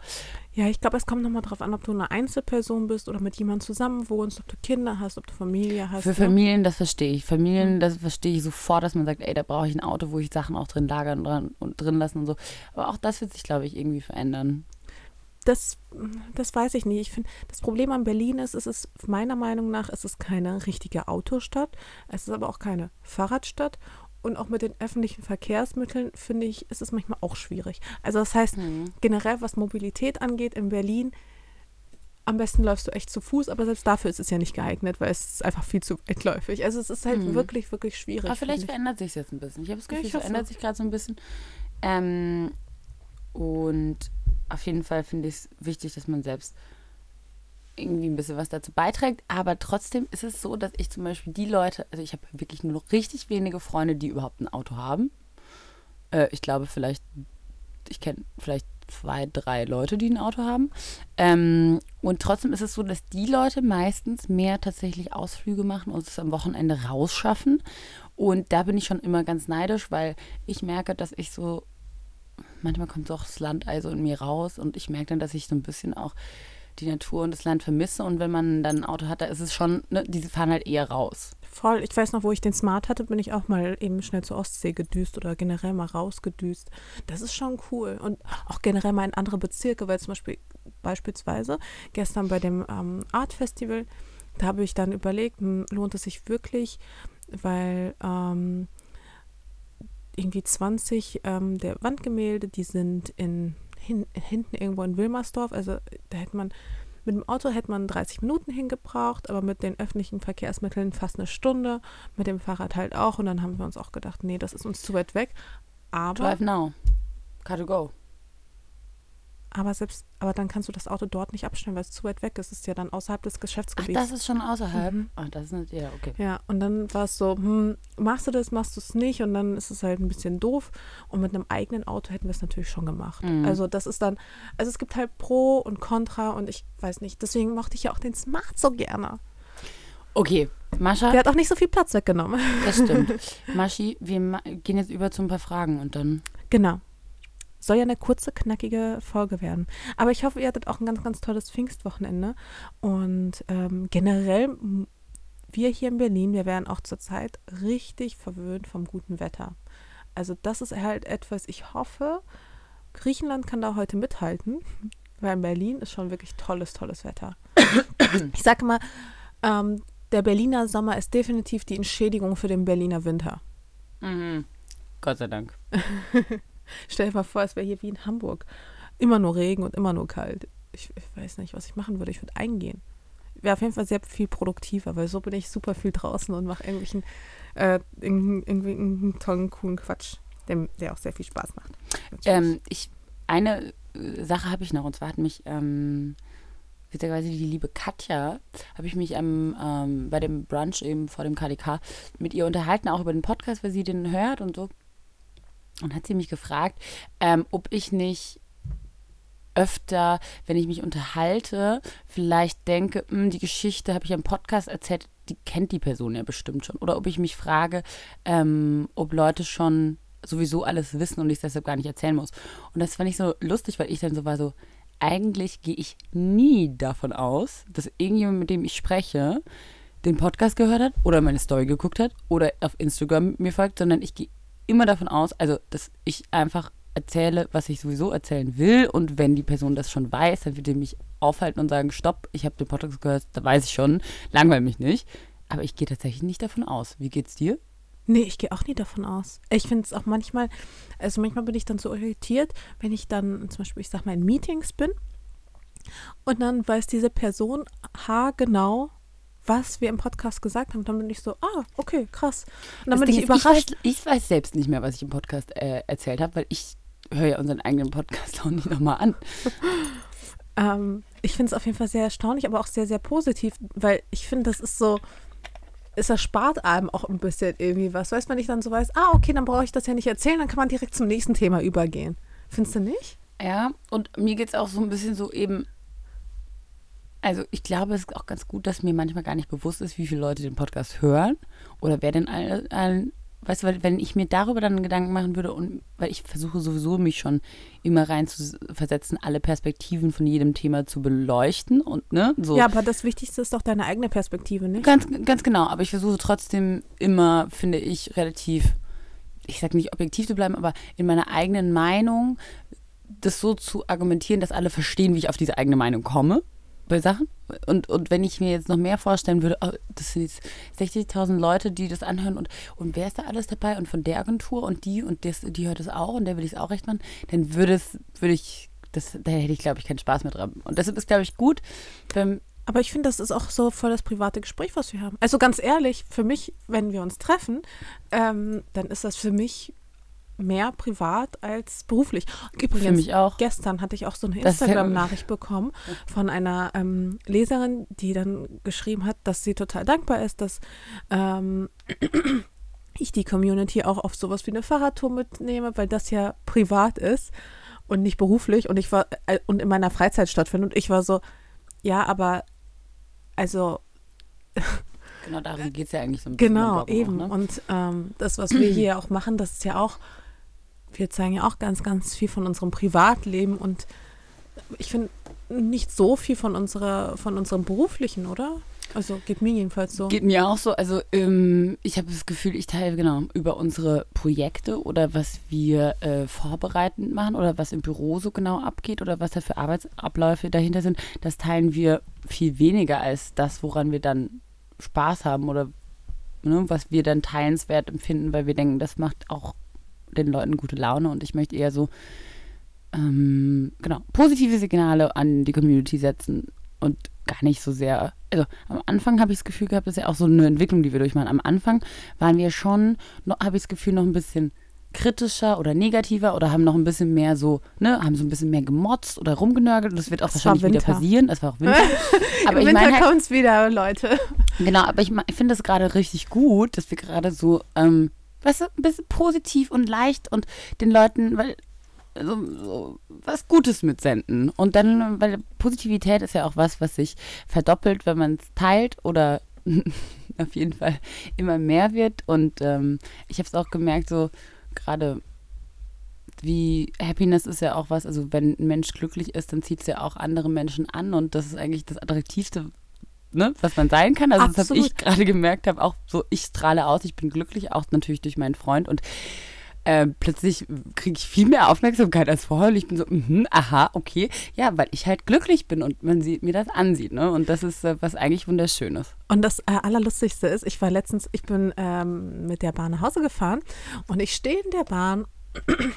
Ja, ich glaube, es kommt nochmal drauf an, ob du eine Einzelperson bist oder mit jemandem zusammen wohnst, ob du Kinder hast, ob du Familie hast. Für ne? Familien, das verstehe ich. Familien, das verstehe ich sofort, dass man sagt, ey, da brauche ich ein Auto, wo ich Sachen auch drin lagern und, dran, und drin lassen und so. Aber auch das wird sich, glaube ich, irgendwie verändern. das, das weiß ich nicht. Ich finde, das Problem an Berlin ist, es ist meiner Meinung nach, es ist keine richtige Autostadt. Es ist aber auch keine Fahrradstadt. Und auch mit den öffentlichen Verkehrsmitteln, finde ich, ist es manchmal auch schwierig. Also das heißt, generell, was Mobilität angeht in Berlin, am besten läufst du echt zu Fuß, aber selbst dafür ist es ja nicht geeignet, weil es ist einfach viel zu weitläufig. Also es ist halt wirklich, wirklich schwierig. Aber vielleicht verändert sich es jetzt ein bisschen. Ich habe das Gefühl, es verändert sich gerade so ein bisschen. Ähm, und auf jeden Fall finde ich es wichtig, dass man selbst irgendwie ein bisschen was dazu beiträgt. Aber trotzdem ist es so, dass ich zum Beispiel die Leute, also ich habe wirklich nur noch richtig wenige Freunde, die überhaupt ein Auto haben. Äh, ich glaube vielleicht, ich kenne vielleicht zwei, drei Leute, die ein Auto haben. Ähm, und trotzdem ist es so, dass die Leute meistens mehr tatsächlich Ausflüge machen und es am Wochenende rausschaffen. Und da bin ich schon immer ganz neidisch, weil ich merke, dass ich so, manchmal kommt so auch das Landei so in mir raus und ich merke dann, dass ich so ein bisschen auch die Natur und das Land vermisse. Und wenn man dann ein Auto hat, da ist es schon, ne, die fahren halt eher raus. Voll. Ich weiß noch, wo ich den Smart hatte, bin ich auch mal eben schnell zur Ostsee gedüst oder generell mal rausgedüst. Das ist schon cool. Und auch generell mal in andere Bezirke, weil zum Beispiel beispielsweise gestern bei dem ähm, Art Festival, da habe ich dann überlegt, hm, lohnt es sich wirklich, weil ähm, irgendwie 20 ähm, der Wandgemälde, die sind in hin, hinten irgendwo in Wilmersdorf. Also da hätte man, mit dem Auto hätte man 30 Minuten hingebraucht, aber mit den öffentlichen Verkehrsmitteln fast eine Stunde, mit dem Fahrrad halt auch. Und dann haben wir uns auch gedacht, nee, das ist uns zu weit weg. Aber, Drive now. Car to go. Aber selbst, aber dann kannst du das Auto dort nicht abstellen, weil es zu weit weg ist. Es ist ja dann außerhalb des Ach, Geschäftsgebiets. das ist schon außerhalb. Mhm. Ah, das ist nicht, ja, okay. Ja, und dann war es so, hm, machst du das, machst du es nicht und dann ist es halt ein bisschen doof. Und mit einem eigenen Auto hätten wir es natürlich schon gemacht. Mhm. Also das ist dann, also es gibt halt Pro und Contra und ich weiß nicht, deswegen mochte ich ja auch den Smart so gerne. Okay, Mascha, Der hat auch nicht so viel Platz weggenommen. das stimmt. Maschi, wir gehen jetzt über zu ein paar Fragen und dann. Genau. Soll ja eine kurze, knackige Folge werden. Aber ich hoffe, ihr hattet auch ein ganz, ganz tolles Pfingstwochenende. Und ähm, generell, wir hier in Berlin, wir werden auch zurzeit richtig verwöhnt vom guten Wetter. Also das ist halt etwas, ich hoffe, Griechenland kann da heute mithalten, weil in Berlin ist schon wirklich tolles, tolles Wetter. Ich sage mal, ähm, der Berliner Sommer ist definitiv die Entschädigung für den Berliner Winter. Mhm. Gott sei Dank. Stell dir mal vor, es wäre hier wie in Hamburg. Immer nur Regen und immer nur kalt. Ich, ich weiß nicht, was ich machen würde. Ich würde eingehen. Wäre auf jeden Fall sehr viel produktiver, weil so bin ich super viel draußen und mache irgendwelchen, äh, irgendeinen, irgendeinen tollen, coolen Quatsch, der, der auch sehr viel Spaß macht. Ähm, ich, eine äh, Sache habe ich noch, und zwar hat mich, ähm, witzigerweise die liebe Katja, habe ich mich ähm, ähm, bei dem Brunch eben vor dem KDK mit ihr unterhalten, auch über den Podcast, weil sie den hört und so. Und hat sie mich gefragt, ähm, ob ich nicht öfter, wenn ich mich unterhalte, vielleicht denke, "Hm, die Geschichte habe ich im Podcast erzählt, die kennt die Person ja bestimmt schon. Oder ob ich mich frage, ähm, ob Leute schon sowieso alles wissen und ich es deshalb gar nicht erzählen muss. Und das fand ich so lustig, weil ich dann so war so, eigentlich gehe ich nie davon aus, dass irgendjemand, mit dem ich spreche, den Podcast gehört hat oder meine Story geguckt hat oder auf Instagram mir folgt, sondern ich gehe immer davon aus, also dass ich einfach erzähle, was ich sowieso erzählen will und wenn die Person das schon weiß, dann wird die mich aufhalten und sagen, stopp, ich habe den Podcast gehört, da weiß ich schon, langweil mich nicht. Aber ich gehe tatsächlich nicht davon aus. Wie geht's dir? Nee, ich gehe auch nie davon aus. Ich finde es auch manchmal, also manchmal bin ich dann so irritiert, wenn ich dann zum Beispiel, ich sag mal, in Meetings bin und dann weiß diese Person haargenau, was wir im Podcast gesagt haben. Dann bin ich so, ah, okay, krass. Und dann Das bin Ding ich ist, überrascht. Ich weiß, ich weiß selbst nicht mehr, was ich im Podcast äh, erzählt habe, weil ich höre ja unseren eigenen Podcast auch nicht nochmal an. Ähm, ich finde es auf jeden Fall sehr erstaunlich, aber auch sehr, sehr positiv, weil ich finde, das ist so, es erspart einem auch ein bisschen irgendwie was. Weiß man nicht dann so weiß, ah, okay, dann brauche ich das ja nicht erzählen, dann kann man direkt zum nächsten Thema übergehen. Findest du nicht? Ja, und mir geht es auch so ein bisschen so eben. Also, ich glaube, es ist auch ganz gut, dass mir manchmal gar nicht bewusst ist, wie viele Leute den Podcast hören oder wer denn allen. allen weißt du, weil, wenn ich mir darüber dann Gedanken machen würde und weil ich versuche sowieso mich schon immer rein zu versetzen, alle Perspektiven von jedem Thema zu beleuchten und ne, so. Ja, aber das Wichtigste ist doch deine eigene Perspektive, nicht? Ganz, ganz genau, aber ich versuche trotzdem immer, finde ich, relativ, ich sage nicht objektiv zu bleiben, aber in meiner eigenen Meinung das so zu argumentieren, dass alle verstehen, wie ich auf diese eigene Meinung komme bei Sachen. Und, und wenn ich mir jetzt noch mehr vorstellen würde, oh, das sind jetzt 60.000 Leute, die das anhören und, und wer ist da alles dabei und von der Agentur und die und das, die hört es auch und der will ich es auch recht machen, dann würde es, ich, das, da hätte ich, glaube ich, keinen Spaß mehr dran. Und deshalb ist, glaube ich, gut, wenn, Aber ich finde, das ist auch so voll das private Gespräch, was wir haben. Also ganz ehrlich, für mich, wenn wir uns treffen, ähm, dann ist das für mich mehr privat als beruflich. Übrigens, Für mich auch. gestern hatte ich auch so eine Instagram-Nachricht bekommen von einer ähm, Leserin, die dann geschrieben hat, dass sie total dankbar ist, dass ähm, ich die Community auch auf sowas wie eine Fahrradtour mitnehme, weil das ja privat ist und nicht beruflich und ich war äh, und in meiner Freizeit stattfindet. Und ich war so, ja, aber also Genau darum geht es ja eigentlich so ein bisschen. Genau, eben. Auch, ne? Und ähm, das, was wir hier auch machen, das ist ja auch, wir zeigen ja auch ganz, ganz viel von unserem Privatleben und ich finde nicht so viel von unserer, von unserem beruflichen, oder? Also geht mir jedenfalls so. Geht mir auch so. Also ähm, ich habe das Gefühl, ich teile genau über unsere Projekte oder was wir äh, vorbereitend machen oder was im Büro so genau abgeht oder was da für Arbeitsabläufe dahinter sind. Das teilen wir viel weniger als das, woran wir dann Spaß haben oder ne, was wir dann teilenswert empfinden, weil wir denken, das macht auch den Leuten gute Laune und ich möchte eher so ähm, genau positive Signale an die Community setzen und gar nicht so sehr. Also am Anfang habe ich das Gefühl gehabt, das ist ja auch so eine Entwicklung, die wir durchmachen. Am Anfang waren wir schon, habe ich das Gefühl, noch ein bisschen kritischer oder negativer oder haben noch ein bisschen mehr so, ne, haben so ein bisschen mehr gemotzt oder rumgenörgelt und das wird auch war wahrscheinlich wieder passieren. Es war auch Winter. aber Im ich meine Winter halt, kommt's wieder, Leute. Genau, aber ich, ich finde es gerade richtig gut, dass wir gerade so, ähm, weißt du, ein bisschen positiv und leicht und den Leuten, weil so, so was Gutes mitsenden. Und dann, weil Positivität ist ja auch was, was sich verdoppelt, wenn man es teilt oder auf jeden Fall immer mehr wird. Und ähm, ich habe es auch gemerkt, so gerade wie Happiness ist ja auch was, also wenn ein Mensch glücklich ist, dann zieht es ja auch andere Menschen an und das ist eigentlich das Attraktivste, ne, was man sein kann. Also das habe Absolut. ich gerade gemerkt, habe auch so, ich strahle aus, ich bin glücklich, auch natürlich durch meinen Freund und äh, plötzlich kriege ich viel mehr Aufmerksamkeit als vorher und ich bin so, mhm, aha, okay, ja, weil ich halt glücklich bin und man sieht, mir das ansieht, ne, und das ist äh, was eigentlich wunderschönes. Und das äh, Allerlustigste ist, ich war letztens, ich bin ähm, mit der Bahn nach Hause gefahren und ich stehe in der Bahn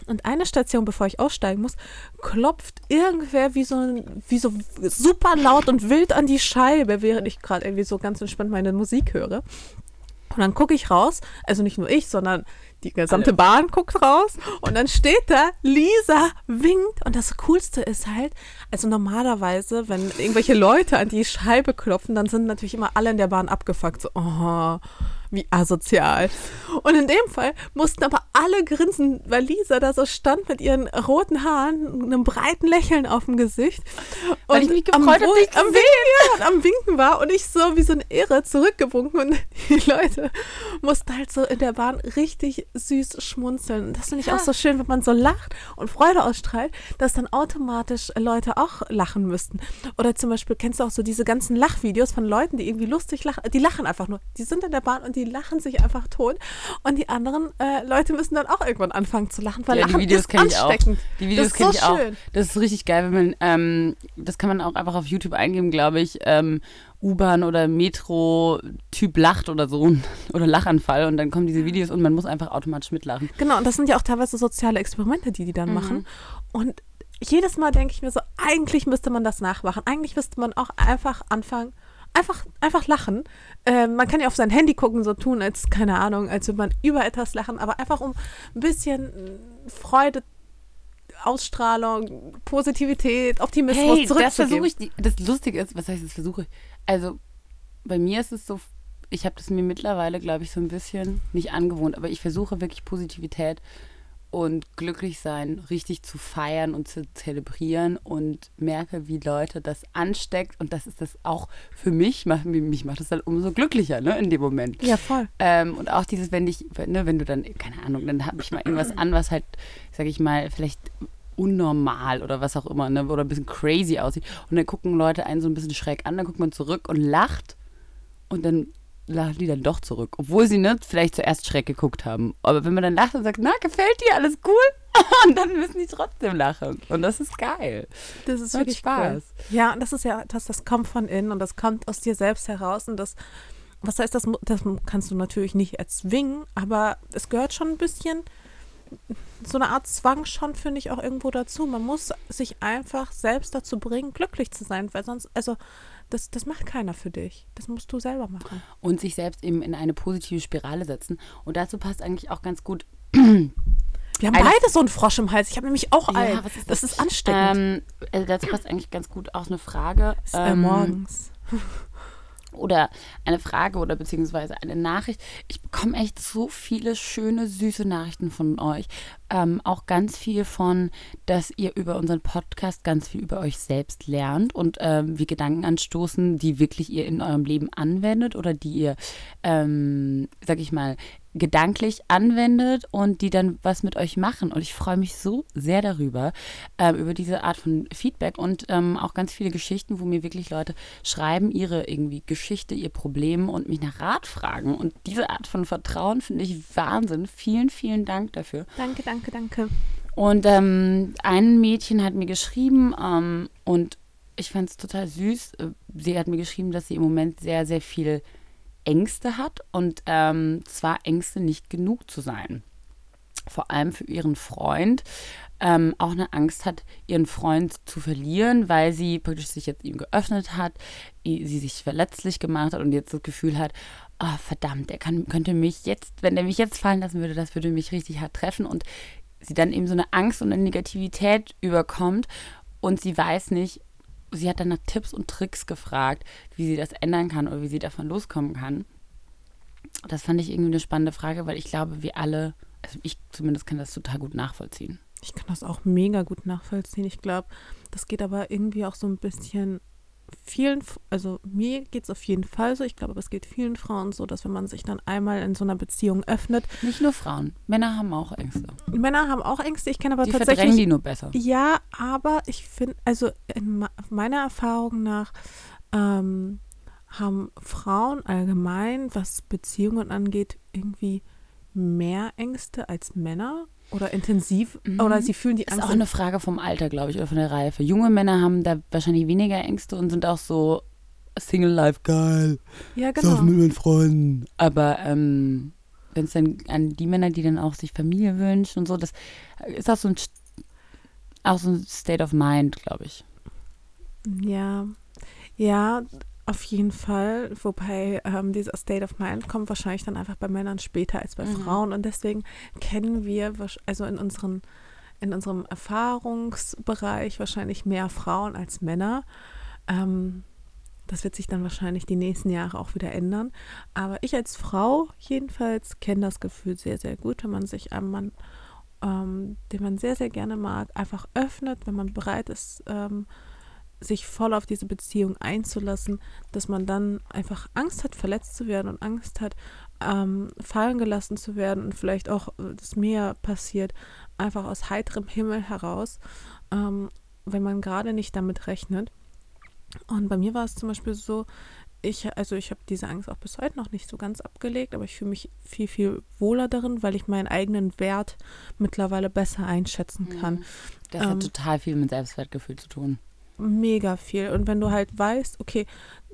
und eine Station, bevor ich aussteigen muss, klopft irgendwer wie so, wie so super laut und wild an die Scheibe, während ich gerade irgendwie so ganz entspannt meine Musik höre. Und dann gucke ich raus, also nicht nur ich, sondern die gesamte Bahn guckt raus und dann steht da, Lisa winkt. Und das Coolste ist halt, also normalerweise, wenn irgendwelche Leute an die Scheibe klopfen, dann sind natürlich immer alle in der Bahn abgefuckt. So, oh, wie asozial. Und in dem Fall mussten aber alle grinsen, weil Lisa da so stand mit ihren roten Haaren, einem breiten Lächeln auf dem Gesicht. Weil ich mich gefreut am, dich am, Winken, und am Winken war und ich so wie so ein Irre zurückgewunken und die Leute mussten halt so in der Bahn richtig süß schmunzeln. Und Das finde ich auch so schön, wenn man so lacht und Freude ausstrahlt, dass dann automatisch Leute auch lachen müssten. Oder zum Beispiel kennst du auch so diese ganzen Lachvideos von Leuten, die irgendwie lustig lachen. Die lachen einfach nur. Die sind in der Bahn und die lachen sich einfach tot. Und die anderen äh, Leute müssen dann auch irgendwann anfangen zu lachen, weil ja, die Videos kenne ich auch. Die Videos das ist kenne so ich auch. schön. Das ist richtig geil, wenn man, ähm, das kann man auch einfach auf YouTube eingeben, glaube ich, ähm, U-Bahn oder Metro-Typ lacht oder so oder Lachanfall und dann kommen diese Videos und man muss einfach automatisch mitlachen. Genau, und das sind ja auch teilweise soziale Experimente, die die dann Mhm. machen. Und jedes Mal denke ich mir so, eigentlich müsste man das nachmachen. Eigentlich müsste man auch einfach anfangen, einfach, einfach lachen. Ähm, man kann ja auf sein Handy gucken, so tun, als, keine Ahnung, als würde man über etwas lachen, aber einfach um ein bisschen äh, Freude, Ausstrahlung, Positivität, Optimismus Hey, das versuche ich. Das Lustige ist, was heißt das versuche ich? Also bei mir ist es so, ich habe das mir mittlerweile, glaube ich, so ein bisschen nicht angewohnt, aber ich versuche wirklich Positivität und glücklich sein richtig zu feiern und zu zelebrieren und merke, wie Leute das ansteckt und das ist das auch für mich, macht, mich macht das dann umso glücklicher, ne, in dem Moment. ja, voll. Ähm, und auch dieses, wenn dich, ne, wenn du dann, keine Ahnung, dann habe ich mal irgendwas an, was halt, sag ich mal, vielleicht unnormal oder was auch immer, ne, oder ein bisschen crazy aussieht. Und dann gucken Leute einen so ein bisschen schräg an, dann guckt man zurück und lacht und dann lachen die dann doch zurück. Obwohl sie, ne, vielleicht zuerst schräg geguckt haben. Aber wenn man dann lacht und sagt, na, gefällt dir, alles cool? Und dann müssen die trotzdem lachen. Und das ist geil. Das ist wirklich Spaß. Spaß. Ja, und das ist ja etwas, das kommt von innen und das kommt aus dir selbst heraus und das, was heißt, das, das kannst du natürlich nicht erzwingen, aber es gehört schon ein bisschen, so eine Art Zwang schon, finde ich, auch irgendwo dazu. Man muss sich einfach selbst dazu bringen, glücklich zu sein, weil sonst, also, das, das macht keiner für dich. Das musst du selber machen. und sich selbst eben in eine positive Spirale setzen. Und dazu passt eigentlich auch ganz gut Wir haben beide so einen Frosch im Hals. Ich habe nämlich auch Ja, einen. was ist das? ist ansteckend. Ähm, also dazu passt eigentlich ganz gut auch eine Frage. Ist, äh, ähm, morgens. Oder eine Frage oder beziehungsweise eine Nachricht. Ich bekomme echt so viele schöne, süße Nachrichten von euch. Ähm, auch ganz viel von, dass ihr über unseren Podcast ganz viel über euch selbst lernt und ähm, wir Gedanken anstoßen, die wirklich ihr in eurem Leben anwendet oder die ihr, ähm, sag ich mal, gedanklich anwendet und die dann was mit euch machen. Und ich freue mich so sehr darüber, ähm, über diese Art von Feedback und ähm, auch ganz viele Geschichten, wo mir wirklich Leute schreiben, ihre irgendwie Geschichte, ihr Problem und mich nach Rat fragen. Und diese Art von Vertrauen finde ich Wahnsinn. Vielen, vielen Dank dafür. Danke, danke, danke. Und ähm, ein Mädchen hat mir geschrieben ähm, und ich fand es total süß. Äh, Sie hat mir geschrieben, dass sie im Moment sehr, sehr viel Ängste hat und ähm, zwar Ängste nicht genug zu sein. Vor allem für ihren Freund. Ähm, auch eine Angst hat, ihren Freund zu verlieren, weil sie praktisch sich jetzt ihm geöffnet hat, sie sich verletzlich gemacht hat und jetzt das Gefühl hat, oh, verdammt, er kann, könnte mich jetzt, wenn er mich jetzt fallen lassen würde, das würde mich richtig hart treffen und sie dann eben so eine Angst und eine Negativität überkommt und sie weiß nicht, sie hat dann nach Tipps und Tricks gefragt, wie sie das ändern kann oder wie sie davon loskommen kann. Das fand ich irgendwie eine spannende Frage, weil ich glaube, wir alle, also ich zumindest kann das total gut nachvollziehen. Ich kann das auch mega gut nachvollziehen. Ich glaube, das geht aber irgendwie auch so ein bisschen vielen, also mir geht es auf jeden Fall so, ich glaube, aber es geht vielen Frauen so, dass wenn man sich dann einmal in so einer Beziehung öffnet, Nicht nur Frauen, Männer haben auch Ängste. Männer haben auch Ängste, ich kenne aber Die verdrängen tatsächlich die nur besser. Ja, aber ich finde, also in meiner Erfahrung nach ähm, haben Frauen allgemein, was Beziehungen angeht, irgendwie mehr Ängste als Männer oder intensiv Mhm. oder sie fühlen die Ist Angst. auch eine Frage vom Alter, glaube ich, oder von der Reife. Junge Männer haben da wahrscheinlich weniger Ängste und sind auch so Single Life geil. ja, Saufen genau. mit meinen Freunden. Aber ähm, wenn es dann an die Männer, die dann auch sich Familie wünschen und so, das ist auch so ein, auch so ein State of Mind, glaube ich. Ja, ja, auf jeden Fall. Wobei ähm, dieser State of Mind kommt wahrscheinlich dann einfach bei Männern später als bei Mhm. Frauen. Und deswegen kennen wir, also in, unseren, in unserem Erfahrungsbereich wahrscheinlich mehr Frauen als Männer. Ähm, das wird sich dann wahrscheinlich die nächsten Jahre auch wieder ändern. Aber ich als Frau jedenfalls kenne das Gefühl sehr, sehr gut, wenn man sich einem Mann, ähm, den man sehr, sehr gerne mag, einfach öffnet, wenn man bereit ist, ähm, sich voll auf diese Beziehung einzulassen, dass man dann einfach Angst hat, verletzt zu werden und Angst hat, ähm, fallen gelassen zu werden und vielleicht auch, äh, dass mehr passiert, einfach aus heiterem Himmel heraus, ähm, wenn man gerade nicht damit rechnet. Und bei mir war es zum Beispiel so, ich, also ich habe diese Angst auch bis heute noch nicht so ganz abgelegt, aber ich fühle mich viel, viel wohler darin, weil ich meinen eigenen Wert mittlerweile besser einschätzen kann. Das Ähm. hat total viel mit Selbstwertgefühl zu tun. Mega viel. Und wenn du halt weißt, okay,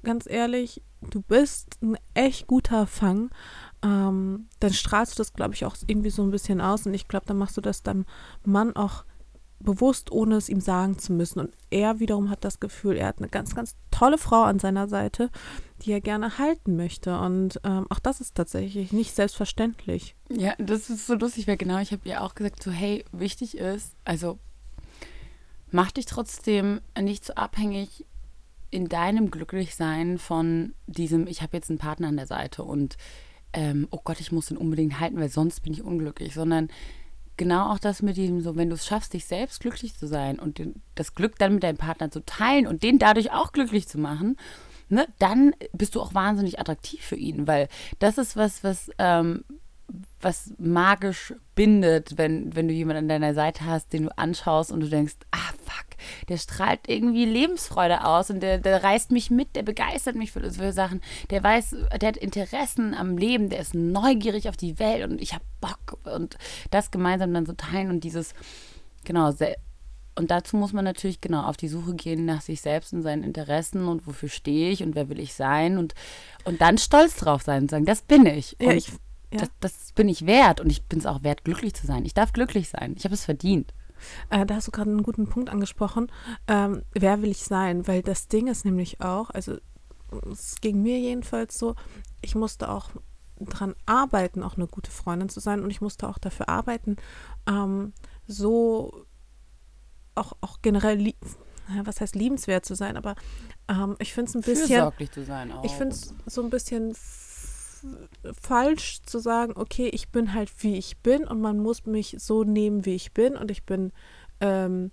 ganz ehrlich, du bist ein echt guter Fang, ähm, dann strahlst du das, glaube ich, auch irgendwie so ein bisschen aus. Und ich glaube, dann machst du das deinem Mann auch bewusst, ohne es ihm sagen zu müssen. Und er wiederum hat das Gefühl, er hat eine ganz, ganz tolle Frau an seiner Seite, die er gerne halten möchte. Und ähm, auch das ist tatsächlich nicht selbstverständlich. Ja, das ist so lustig, weil genau, ich habe ihr auch gesagt, so hey, wichtig ist, also mach dich trotzdem nicht so abhängig in deinem Glücklichsein von diesem, ich habe jetzt einen Partner an der Seite und ähm, oh Gott, ich muss den unbedingt halten, weil sonst bin ich unglücklich, sondern genau auch das mit diesem so, wenn du es schaffst, dich selbst glücklich zu sein und den, das Glück dann mit deinem Partner zu teilen und den dadurch auch glücklich zu machen, ne, dann bist du auch wahnsinnig attraktiv für ihn, weil das ist was, was ähm, was magisch bindet, wenn, wenn du jemanden an deiner Seite hast, den du anschaust und du denkst, ah fuck, der strahlt irgendwie Lebensfreude aus und der, der reißt mich mit, der begeistert mich für so Sachen, der weiß, der hat Interessen am Leben, der ist neugierig auf die Welt und ich hab Bock und das gemeinsam dann so teilen und dieses, genau, se- und dazu muss man natürlich genau auf die Suche gehen nach sich selbst und seinen Interessen und wofür stehe ich und wer will ich sein und, und dann stolz drauf sein und sagen, das bin ich. Ja, und ich- ja. Das, das bin ich wert und ich bin es auch wert, glücklich zu sein. Ich darf glücklich sein. Ich habe es verdient. Äh, da hast du gerade einen guten Punkt angesprochen. Ähm, wer will ich sein? Weil das Ding ist nämlich auch, also es ging mir jedenfalls so, ich musste auch dran arbeiten, auch eine gute Freundin zu sein und ich musste auch dafür arbeiten, ähm, so auch, auch generell, lieb, was heißt liebenswert zu sein, aber ähm, ich finde es ein bisschen. Fürsorglich zu sein auch. Ich finde es so ein bisschen falsch zu sagen, okay, ich bin halt wie ich bin und man muss mich so nehmen, wie ich bin und ich bin ähm,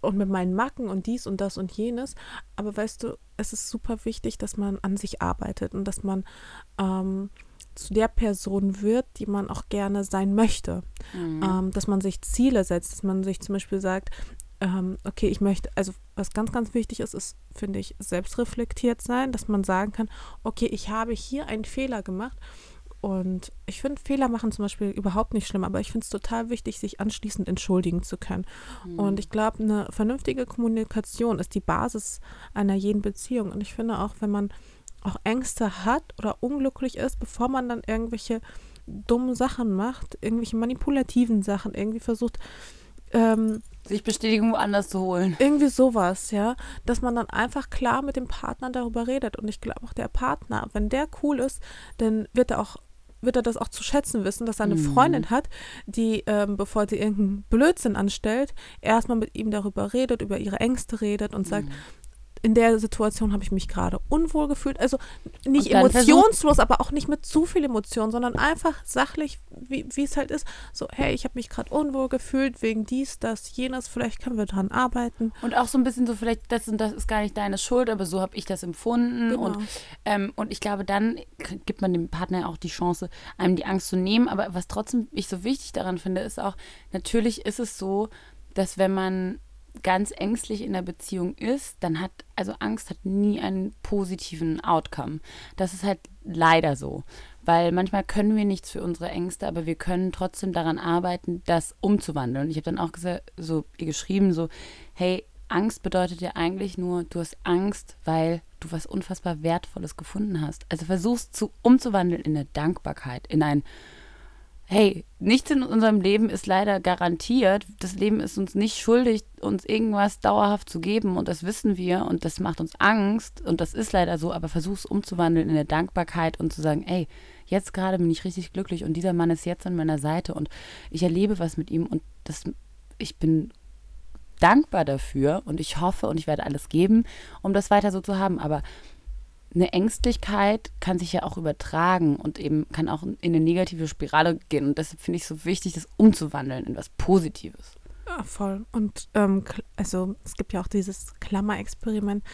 und mit meinen Macken und dies und das und jenes. Aber weißt du, es ist super wichtig, dass man an sich arbeitet und dass man ähm, zu der Person wird, die man auch gerne sein möchte. Mhm. Ähm, dass man sich Ziele setzt, dass man sich zum Beispiel sagt, ähm, okay, ich möchte, also was ganz, ganz wichtig ist, ist, finde ich, selbstreflektiert sein, dass man sagen kann, okay, ich habe hier einen Fehler gemacht und ich finde Fehler machen zum Beispiel überhaupt nicht schlimm, aber ich finde es total wichtig, sich anschließend entschuldigen zu können. Mhm. Und ich glaube, eine vernünftige Kommunikation ist die Basis einer jeden Beziehung. Und ich finde auch, wenn man auch Ängste hat oder unglücklich ist, bevor man dann irgendwelche dummen Sachen macht, irgendwelche manipulativen Sachen, irgendwie versucht, ähm, sich Bestätigung woanders zu holen. Irgendwie sowas, ja. Dass man dann einfach klar mit dem Partner darüber redet. Und ich glaube auch der Partner, wenn der cool ist, dann wird er auch wird er das auch zu schätzen wissen, dass er eine mhm. Freundin hat, die, ähm, bevor sie irgendeinen Blödsinn anstellt, erstmal mit ihm darüber redet, über ihre Ängste redet und sagt, mhm in der Situation habe ich mich gerade unwohl gefühlt. Also nicht emotionslos, aber auch nicht mit zu viel Emotion, sondern einfach sachlich, wie es halt ist. So, hey, ich habe mich gerade unwohl gefühlt wegen dies, das, jenes. Vielleicht können wir dran arbeiten. Und auch so ein bisschen so, vielleicht das und das ist gar nicht deine Schuld, aber so habe ich das empfunden. Genau. Und, ähm, und ich glaube, dann gibt man dem Partner auch die Chance, einem die Angst zu nehmen. Aber was trotzdem ich so wichtig daran finde, ist auch, natürlich ist es so, dass wenn man ganz ängstlich in der Beziehung ist, dann hat, also Angst hat nie einen positiven Outcome. Das ist halt leider so. Weil manchmal können wir nichts für unsere Ängste, aber wir können trotzdem daran arbeiten, das umzuwandeln. Und ich habe dann auch gesagt, so ihr geschrieben, so, hey, Angst bedeutet ja eigentlich nur, du hast Angst, weil du was unfassbar Wertvolles gefunden hast. Also versuchst zu umzuwandeln in eine Dankbarkeit, in ein hey, nichts in unserem Leben ist leider garantiert. Das Leben ist uns nicht schuldig, uns irgendwas dauerhaft zu geben. Und das wissen wir. Und das macht uns Angst. Und das ist leider so, aber versuch es umzuwandeln in eine Dankbarkeit und zu sagen, ey, jetzt gerade bin ich richtig glücklich. Und dieser Mann ist jetzt an meiner Seite. Und ich erlebe was mit ihm. Und das, ich bin dankbar dafür. Und ich hoffe und ich werde alles geben, um das weiter so zu haben, aber eine Ängstlichkeit kann sich ja auch übertragen und eben kann auch in eine negative Spirale gehen. Und deshalb finde ich es so wichtig, das umzuwandeln in was Positives. Ja, voll. Und ähm, also es gibt ja auch dieses Klammerexperiment.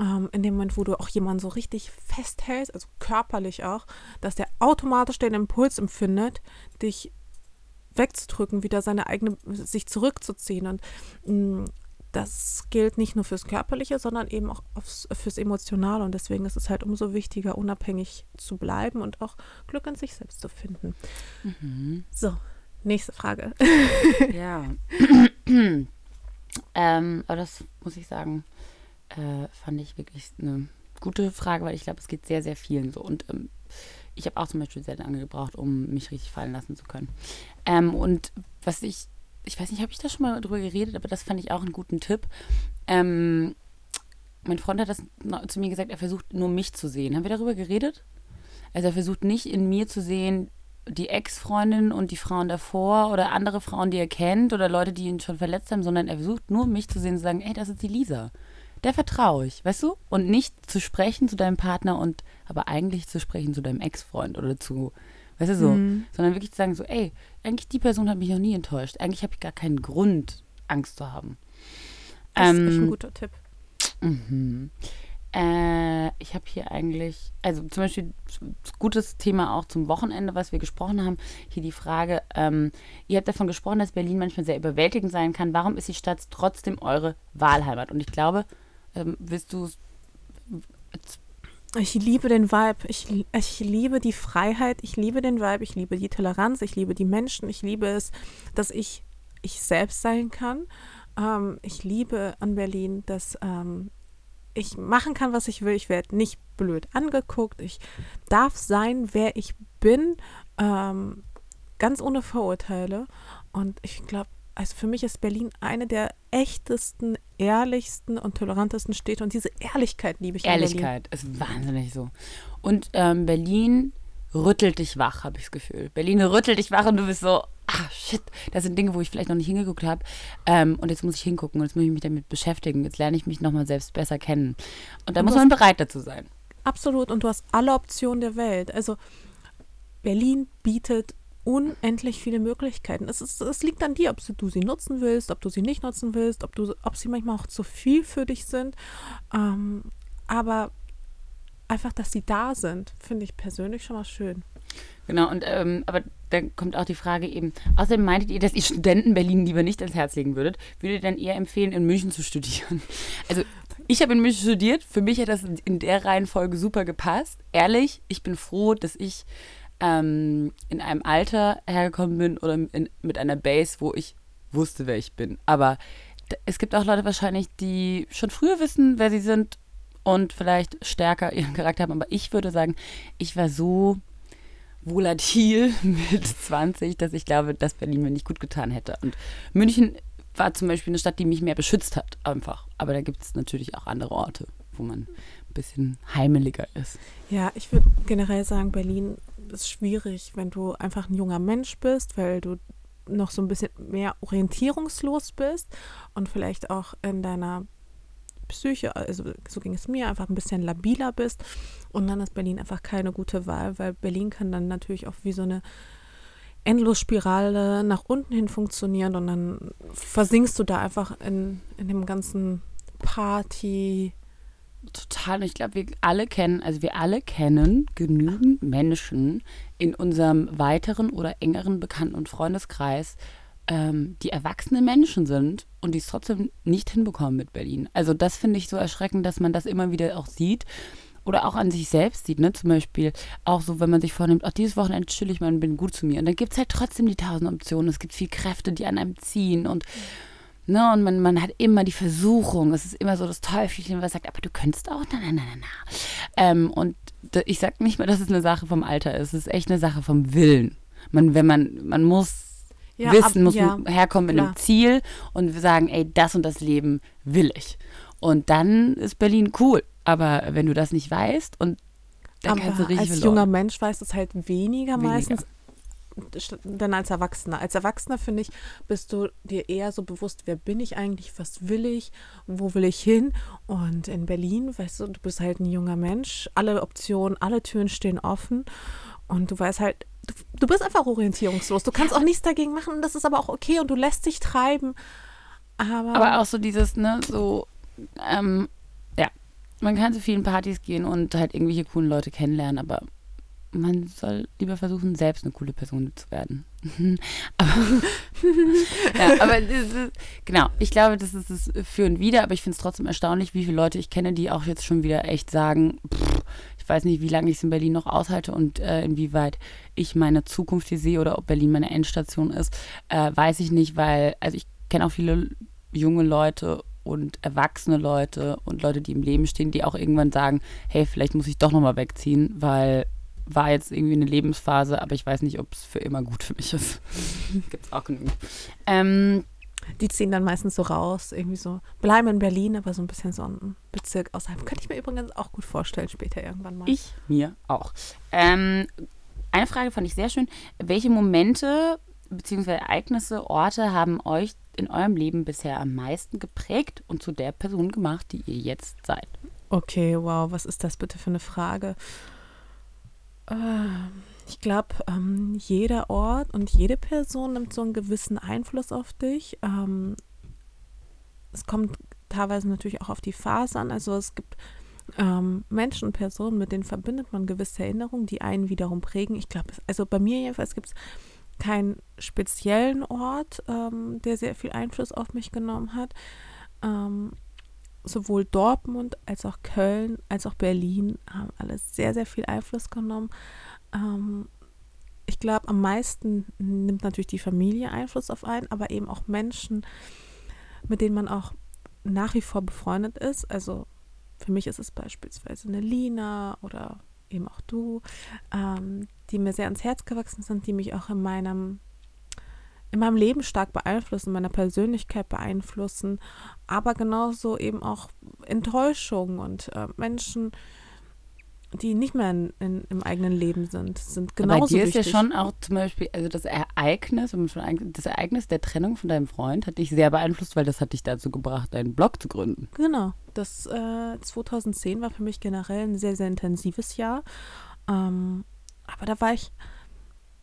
Ähm, in dem Moment, wo du auch jemanden so richtig festhältst, also körperlich auch, dass der automatisch den Impuls empfindet, dich wegzudrücken, wieder seine eigene, sich zurückzuziehen. Und mh, mm, das gilt nicht nur fürs Körperliche, sondern eben auch aufs, fürs Emotionale. Und deswegen ist es halt umso wichtiger, unabhängig zu bleiben und auch Glück in sich selbst zu finden. Mhm. So, nächste Frage. ja. ähm, aber das muss ich sagen, äh, fand ich wirklich eine gute Frage, weil ich glaube, es geht sehr, sehr vielen so. Und ähm, ich habe auch zum Beispiel sehr lange gebraucht, um mich richtig fallen lassen zu können. Ähm, und was ich ich weiß nicht, habe ich da schon mal drüber geredet, aber das fand ich auch einen guten Tipp. Ähm, mein Freund hat das zu mir gesagt, er versucht nur mich zu sehen. Haben wir darüber geredet? Also er versucht nicht in mir zu sehen, die Ex-Freundin und die Frauen davor oder andere Frauen, die er kennt oder Leute, die ihn schon verletzt haben, sondern er versucht nur mich zu sehen und zu sagen, ey, das ist die Lisa. Der vertraue ich, weißt du? Und nicht zu sprechen zu deinem Partner und aber eigentlich zu sprechen zu deinem Ex-Freund oder zu Weißt du so? Mhm. Sondern wirklich zu sagen so, ey, eigentlich die Person hat mich noch nie enttäuscht. Eigentlich habe ich gar keinen Grund, Angst zu haben. Das ähm, ist ein guter Tipp. Mhm. Äh, ich habe hier eigentlich, also zum Beispiel gutes Thema auch zum Wochenende, was wir gesprochen haben. Hier die Frage, ähm, ihr habt davon gesprochen, dass Berlin manchmal sehr überwältigend sein kann. Warum ist die Stadt trotzdem eure Wahlheimat? Und ich glaube, ähm, willst du ich liebe den Vibe. Ich, ich liebe die Freiheit. Ich liebe den Vibe. Ich liebe die Toleranz. Ich liebe die Menschen. Ich liebe es, dass ich ich selbst sein kann. Ähm, ich liebe an Berlin, dass ähm, ich machen kann, was ich will. Ich werde nicht blöd angeguckt. Ich darf sein, wer ich bin. Ähm, ganz ohne Vorurteile. Und ich glaube, also für mich ist Berlin eine der echtesten, ehrlichsten und tolerantesten Städte und diese Ehrlichkeit liebe ich. Ehrlichkeit ist wahnsinnig so. Und ähm, Berlin rüttelt dich wach, habe ich das Gefühl. Berlin rüttelt dich wach und du bist so, ah, shit, das sind Dinge, wo ich vielleicht noch nicht hingeguckt habe. Ähm, und jetzt muss ich hingucken und jetzt muss ich mich damit beschäftigen. Jetzt lerne ich mich nochmal selbst besser kennen. Und da Und muss man bereit dazu sein. Absolut. Und du hast alle Optionen der Welt. Also Berlin bietet unendlich viele Möglichkeiten. Es, ist, es liegt an dir, ob du sie nutzen willst, ob du sie nicht nutzen willst, ob, du, ob sie manchmal auch zu viel für dich sind. Ähm, aber einfach, dass sie da sind, finde ich persönlich schon mal schön. Genau, und ähm, aber dann kommt auch die Frage eben, außerdem meintet ihr, dass ihr Studenten Berlin lieber nicht ans Herz legen würdet, würdet ihr dann eher empfehlen, in München zu studieren? Also ich habe in München studiert, für mich hat das in der Reihenfolge super gepasst. Ehrlich, ich bin froh, dass ich ähm, in einem Alter hergekommen bin oder in, mit einer Base, wo ich wusste, wer ich bin. Aber es gibt auch Leute wahrscheinlich, die schon früher wissen, wer sie sind und vielleicht stärker ihren Charakter haben. Aber ich würde sagen, ich war so volatil mit 20, dass ich glaube, dass Berlin mir nicht gut getan hätte. Und München war zum Beispiel eine Stadt, die mich mehr beschützt hat, einfach. Aber da gibt es natürlich auch andere Orte, wo man ein bisschen heimeliger ist. Ja, ich würde generell sagen, Berlin ist schwierig, wenn du einfach ein junger Mensch bist, weil du noch so ein bisschen mehr orientierungslos bist und vielleicht auch in deiner Psyche, also so ging es mir, einfach ein bisschen labiler bist. Und dann ist Berlin einfach keine gute Wahl, weil Berlin kann dann natürlich auch wie so eine Endlosspirale nach unten hin funktionieren und dann versinkst du da einfach in, in dem ganzen Party. Total. Ich glaube, wir alle kennen, also wir alle kennen genügend Menschen in unserem weiteren oder engeren Bekannten- und Freundeskreis, ähm, die erwachsene Menschen sind und die es trotzdem nicht hinbekommen mit Berlin. Also das finde ich so erschreckend, dass man das immer wieder auch sieht oder auch an sich selbst sieht, ne? Zum Beispiel auch so, wenn man sich vornimmt, ach, dieses Wochenende chill ich mal und bin gut zu mir. Und dann gibt es halt trotzdem die tausend Optionen. Es gibt viel Kräfte, die an einem ziehen und Ne, und man, man hat immer die Versuchung, es ist immer so das Teufelchen, was sagt, aber du könntest auch, na, na, na, na. Ähm, und ich sag nicht mal, dass es eine Sache vom Alter ist, es ist echt eine Sache vom Willen. Man, wenn man, man muss Ja, wissen, ab- muss ja, herkommen mit einem klar. Ziel und sagen, ey, das und das Leben will ich. Und dann ist Berlin cool. Aber wenn du das nicht weißt und dann kannst du Aber richtig als verloren. junger Mensch weiß es halt weniger, Weniger. meistens denn als Erwachsener. Als Erwachsener, finde ich, bist du dir eher so bewusst, wer bin ich eigentlich, was will ich, wo will ich hin. Und in Berlin, weißt du, du bist halt ein junger Mensch, alle Optionen, alle Türen stehen offen und du weißt halt, du, du bist einfach orientierungslos. Du kannst auch nichts dagegen machen das ist aber auch okay und du lässt dich treiben. Aber, Aber auch so dieses, ne, so, ähm, ja, man kann zu vielen Partys gehen und halt irgendwelche coolen Leute kennenlernen, aber man soll lieber versuchen, selbst eine coole Person zu werden. aber, ja, aber ist, genau, ich glaube, das ist es für und wieder, aber ich finde es trotzdem erstaunlich, wie viele Leute ich kenne, die auch jetzt schon wieder echt sagen, pff, ich weiß nicht, wie lange ich es in Berlin noch aushalte und äh, inwieweit ich meine Zukunft hier sehe oder ob Berlin meine Endstation ist, äh, weiß ich nicht, weil, also ich kenne auch viele junge Leute und erwachsene Leute und Leute, die im Leben stehen, die auch irgendwann sagen, hey, vielleicht muss ich doch nochmal wegziehen, weil war jetzt irgendwie eine Lebensphase, aber ich weiß nicht, ob es für immer gut für mich ist. Gibt es auch genügend. Ähm, die ziehen dann meistens so raus, irgendwie so, bleiben in Berlin, aber so ein bisschen so ein Bezirk außerhalb. Könnte ich mir übrigens auch gut vorstellen, später irgendwann mal. ich mir auch. Ähm, eine Frage fand ich sehr schön. Welche Momente bzw. Ereignisse, Orte haben euch in eurem Leben bisher am meisten geprägt und zu der Person gemacht, die ihr jetzt seid? Okay, wow, was ist das bitte für eine Frage? Ähm, Ich glaube, ähm, jeder Ort und jede Person nimmt so einen gewissen Einfluss auf dich. Ähm, es kommt teilweise natürlich auch auf die Phase an. Also es gibt ähm, Menschen und Personen, mit denen verbindet man gewisse Erinnerungen, die einen wiederum prägen. Ich glaube, also bei mir jedenfalls gibt es keinen speziellen Ort, ähm, der sehr viel Einfluss auf mich genommen hat. Sowohl Dortmund als auch Köln als auch Berlin haben alles sehr, sehr viel Einfluss genommen. Ähm, ich glaube, am meisten nimmt natürlich die Familie Einfluss auf einen, aber eben auch Menschen, mit denen man auch nach wie vor befreundet ist. Also für mich ist es beispielsweise eine Lina oder eben auch du, ähm, die mir sehr ans Herz gewachsen sind, die mich auch in meinem in meinem Leben stark beeinflussen, meiner Persönlichkeit beeinflussen, aber genauso eben auch Enttäuschung und äh, Menschen, die nicht mehr in, in, im eigenen Leben sind, sind genauso bei dir wichtig. ist ja schon auch zum Beispiel, also das Ereignis, das Ereignis der Trennung von deinem Freund hat dich sehr beeinflusst, weil das hat dich dazu gebracht, deinen Blog zu gründen. Genau. Das äh, 2010 war für mich generell ein sehr, sehr intensives Jahr. Ähm, aber da war ich,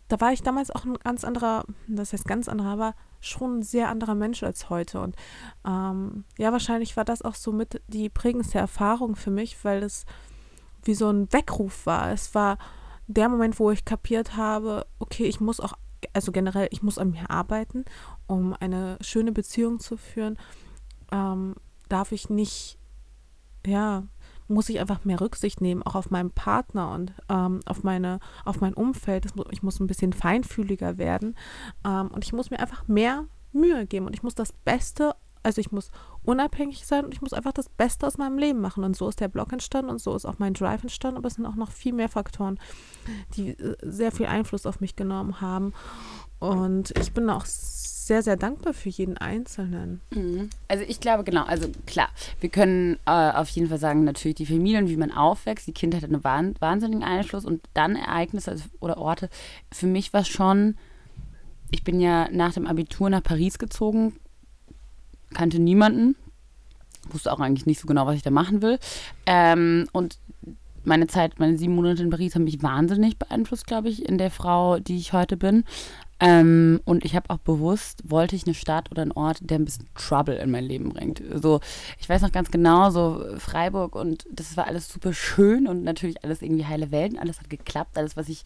da war ich damals auch ein ganz anderer, das heißt ganz anderer, aber schon ein sehr anderer Mensch als heute. Und ähm, ja, wahrscheinlich war das auch so mit die prägendste Erfahrung für mich, weil es wie so ein Weckruf war. Es war der Moment, wo ich kapiert habe, okay, ich muss auch, also generell, ich muss an mir arbeiten, um eine schöne Beziehung zu führen. Ähm, darf ich nicht, ja, muss ich einfach mehr Rücksicht nehmen, auch auf meinen Partner und ähm, auf meine, auf mein Umfeld. Ich muss ein bisschen feinfühliger werden ähm, und ich muss mir einfach mehr Mühe geben und ich muss das Beste, also ich muss unabhängig sein und ich muss einfach das Beste aus meinem Leben machen. Und so ist der Blog entstanden und so ist auch mein Drive entstanden, aber es sind auch noch viel mehr Faktoren, die äh, sehr viel Einfluss auf mich genommen haben. Und ich bin auch sehr, sehr dankbar für jeden Einzelnen. Also ich glaube, genau, also klar, wir können äh, auf jeden Fall sagen, natürlich die Familie und wie man aufwächst, die Kindheit hat einen wahn wahnsinnigen Einfluss und dann Ereignisse also, oder Orte. Für mich war schon, ich bin ja nach dem Abitur nach Paris gezogen, kannte niemanden, wusste auch eigentlich nicht so genau, was ich da machen will. Ähm, und meine Zeit, meine sieben Monate in Paris haben mich wahnsinnig beeinflusst, glaube ich, in der Frau, die ich heute bin. Ähm, und ich habe auch bewusst, wollte ich eine Stadt oder einen Ort, der ein bisschen Trouble in mein Leben bringt. So, ich weiß noch ganz genau, so Freiburg und das war alles super schön und natürlich alles irgendwie heile Welten, alles hat geklappt, alles, was ich,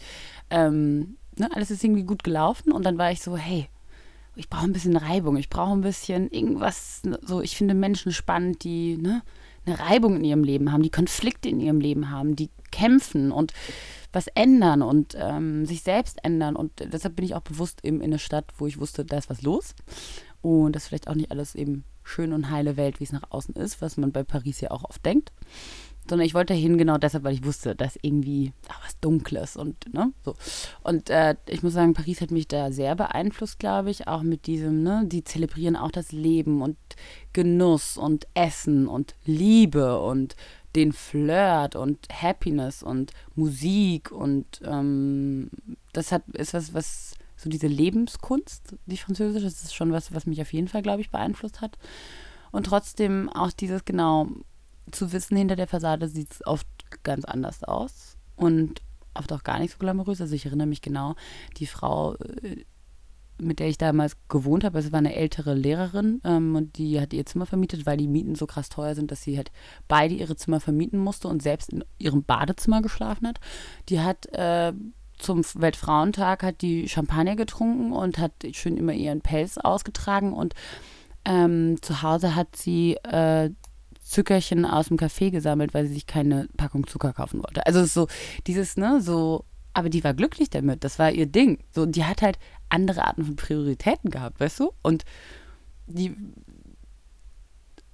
ähm, ne, alles ist irgendwie gut gelaufen und dann war ich so, hey, ich brauche ein bisschen Reibung, ich brauche ein bisschen irgendwas, so, ich finde Menschen spannend, die, ne, eine Reibung in ihrem Leben haben, die Konflikte in ihrem Leben haben, die kämpfen und was ändern und ähm, sich selbst ändern. Und deshalb bin ich auch bewusst eben in eine Stadt, wo ich wusste, da ist was los. Und das ist vielleicht auch nicht alles eben schön und heile Welt, wie es nach außen ist, was man bei Paris ja auch oft denkt. Sondern ich wollte dahin genau deshalb, weil ich wusste, dass irgendwie ach, was Dunkles und ne, so. Und äh, ich muss sagen, Paris hat mich da sehr beeinflusst, glaube ich, auch mit diesem, ne, die zelebrieren auch das Leben und Genuss und Essen und Liebe und den Flirt und Happiness und Musik und ähm, das hat ist was, was so diese Lebenskunst, die französische, das ist schon was, was mich auf jeden Fall, glaube ich, beeinflusst hat. Und trotzdem auch dieses genau zu wissen, hinter der Fassade sieht es oft ganz anders aus und oft auch gar nicht so glamourös. Also ich erinnere mich genau, die Frau, äh, mit der ich damals gewohnt habe, es war eine ältere Lehrerin ähm, und die hat ihr Zimmer vermietet, weil die Mieten so krass teuer sind, dass sie halt beide ihre Zimmer vermieten musste und selbst in ihrem Badezimmer geschlafen hat. Die hat äh, zum Weltfrauentag hat die Champagner getrunken und hat schön immer ihren Pelz ausgetragen und ähm, zu Hause hat sie äh, Zuckerchen aus dem Café gesammelt, weil sie sich keine Packung Zucker kaufen wollte. Also es ist so dieses, ne, so, aber die war glücklich damit, das war ihr Ding. So, die hat halt andere Arten von Prioritäten gehabt, weißt du? Und die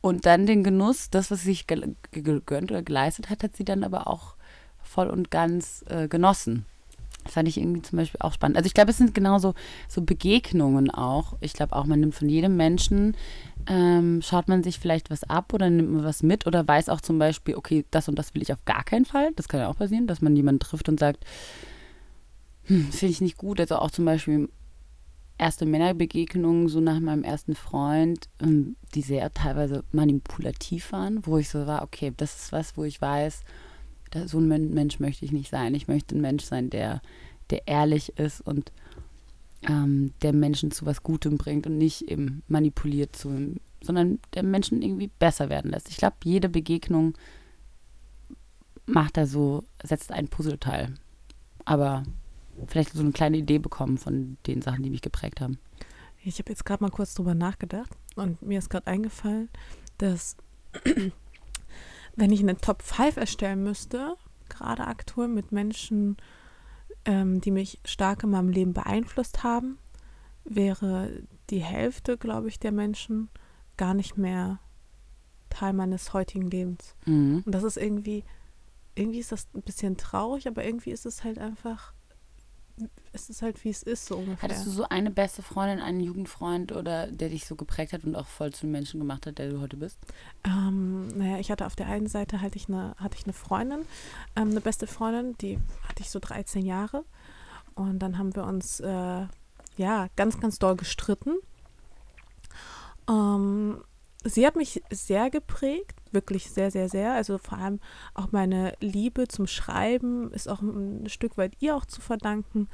und dann den Genuss, das, was sie sich ge- ge- gegönnt oder geleistet hat, hat sie dann aber auch voll und ganz äh, genossen. Das fand ich irgendwie zum Beispiel auch spannend. Also ich glaube, es sind genauso so Begegnungen auch. Ich glaube auch, man nimmt von jedem Menschen, ähm, schaut man sich vielleicht was ab oder nimmt man was mit oder weiß auch zum Beispiel, okay, das und das will ich auf gar keinen Fall. Das kann ja auch passieren, dass man jemanden trifft und sagt, hm, finde ich nicht gut. Also auch zum Beispiel erste Männerbegegnungen so nach meinem ersten Freund, ähm, die sehr teilweise manipulativ waren, wo ich so war, okay, das ist was, wo ich weiß, so ein Men- Mensch möchte ich nicht sein. Ich möchte ein Mensch sein, der, der ehrlich ist und ähm, der Menschen zu was Gutem bringt und nicht eben manipuliert zu, sondern der Menschen irgendwie besser werden lässt. Ich glaube, jede Begegnung macht da so, setzt ein Puzzleteil. Aber vielleicht so eine kleine Idee bekommen von den Sachen, die mich geprägt haben. Ich habe jetzt gerade mal kurz drüber nachgedacht und mir ist gerade eingefallen, dass wenn ich eine Top 5 erstellen müsste, gerade aktuell mit Menschen, ähm, die mich stark in meinem Leben beeinflusst haben, wäre die Hälfte, glaube ich, der Menschen gar nicht mehr Teil meines heutigen Lebens. Mhm. Und das ist irgendwie, irgendwie ist das ein bisschen traurig, aber irgendwie ist es halt einfach es ist halt, wie es ist, so ungefähr. Hattest du so eine beste Freundin, einen Jugendfreund oder der dich so geprägt hat und auch voll zu dem Menschen gemacht hat, der du heute bist? Ähm, naja, ich hatte auf der einen Seite hatte ich eine, hatte ich eine Freundin, ähm, eine beste Freundin, die hatte ich so 13 Jahre. Und dann haben wir uns äh, ja ganz, ganz doll gestritten. Ähm, sie hat mich sehr geprägt, wirklich sehr, sehr, sehr. Also vor allem auch meine Liebe zum Schreiben ist auch ein Stück weit ihr auch zu verdanken.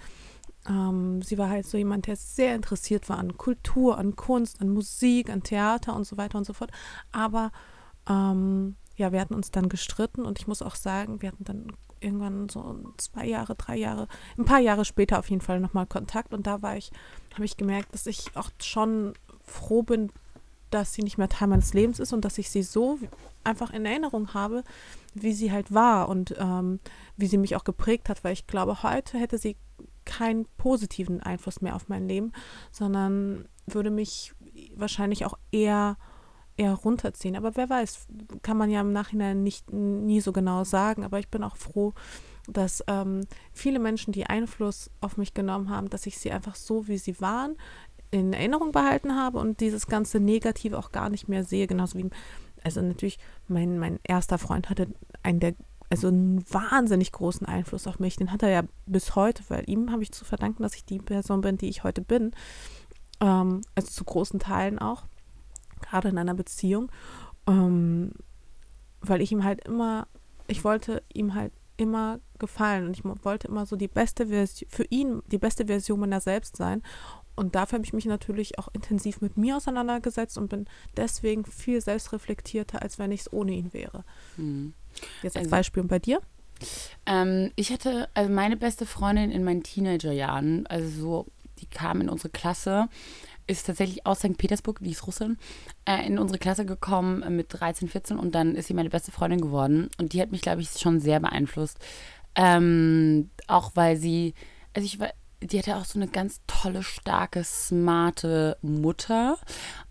Ähm, sie war halt so jemand, der sehr interessiert war an Kultur, an Kunst, an Musik, an Theater und so weiter und so fort. Aber ähm, ja, wir hatten uns dann gestritten und ich muss auch sagen, wir hatten dann irgendwann so zwei Jahre, drei Jahre, ein paar Jahre später auf jeden Fall nochmal Kontakt und da war ich, habe ich gemerkt, dass ich auch schon froh bin, dass sie nicht mehr Teil meines Lebens ist und dass ich sie so einfach in Erinnerung habe, wie sie halt war und ähm, wie sie mich auch geprägt hat, weil ich glaube, heute hätte sie keinen positiven Einfluss mehr auf mein Leben, sondern würde mich wahrscheinlich auch eher eher runterziehen. Aber wer weiß, kann man ja im Nachhinein nicht nie so genau sagen. Aber ich bin auch froh, dass ähm, viele Menschen, die Einfluss auf mich genommen haben, dass ich sie einfach so, wie sie waren, in Erinnerung behalten habe und dieses ganze Negative auch gar nicht mehr sehe. Genauso wie, also natürlich, mein, mein erster Freund hatte einen der also einen wahnsinnig großen Einfluss auf mich. Den hat er ja bis heute, weil ihm habe ich zu verdanken, dass ich die Person bin, die ich heute bin. Ähm, also zu großen Teilen auch, gerade in einer Beziehung. Ähm, weil ich ihm halt immer, ich wollte ihm halt immer gefallen und ich wollte immer so die beste Version, für ihn die beste Version meiner selbst sein. Und dafür habe ich mich natürlich auch intensiv mit mir auseinandergesetzt und bin deswegen viel selbstreflektierter, als wenn ich es ohne ihn wäre. Mhm. Jetzt als also, Beispiel und bei dir? Ähm, ich hatte, also meine beste Freundin in meinen Teenagerjahren, also so, die kam in unsere Klasse, ist tatsächlich aus St. Petersburg, die ist Russin, äh, in unsere Klasse gekommen mit 13, 14 und dann ist sie meine beste Freundin geworden. Und die hat mich, glaube ich, schon sehr beeinflusst. Ähm, auch weil sie, also ich war, die hatte auch so eine ganz tolle, starke, smarte Mutter.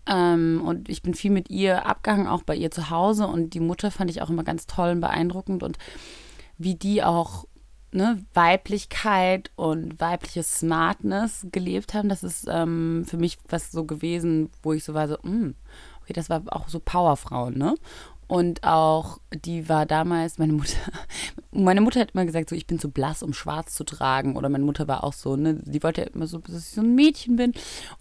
Ähm, und ich bin viel mit ihr abgehangen, auch bei ihr zu Hause. Und die Mutter fand ich auch immer ganz toll und beeindruckend. Und wie die auch ne, Weiblichkeit und weibliche Smartness gelebt haben, das ist ähm, für mich was so gewesen, wo ich so war, so, mh, hm, okay, das war auch so Powerfrauen, ne? Und auch, die war damals, meine Mutter, meine Mutter hat immer gesagt, so, ich bin zu blass, um schwarz zu tragen. Oder meine Mutter war auch so, ne, die wollte immer so, dass ich so ein Mädchen bin.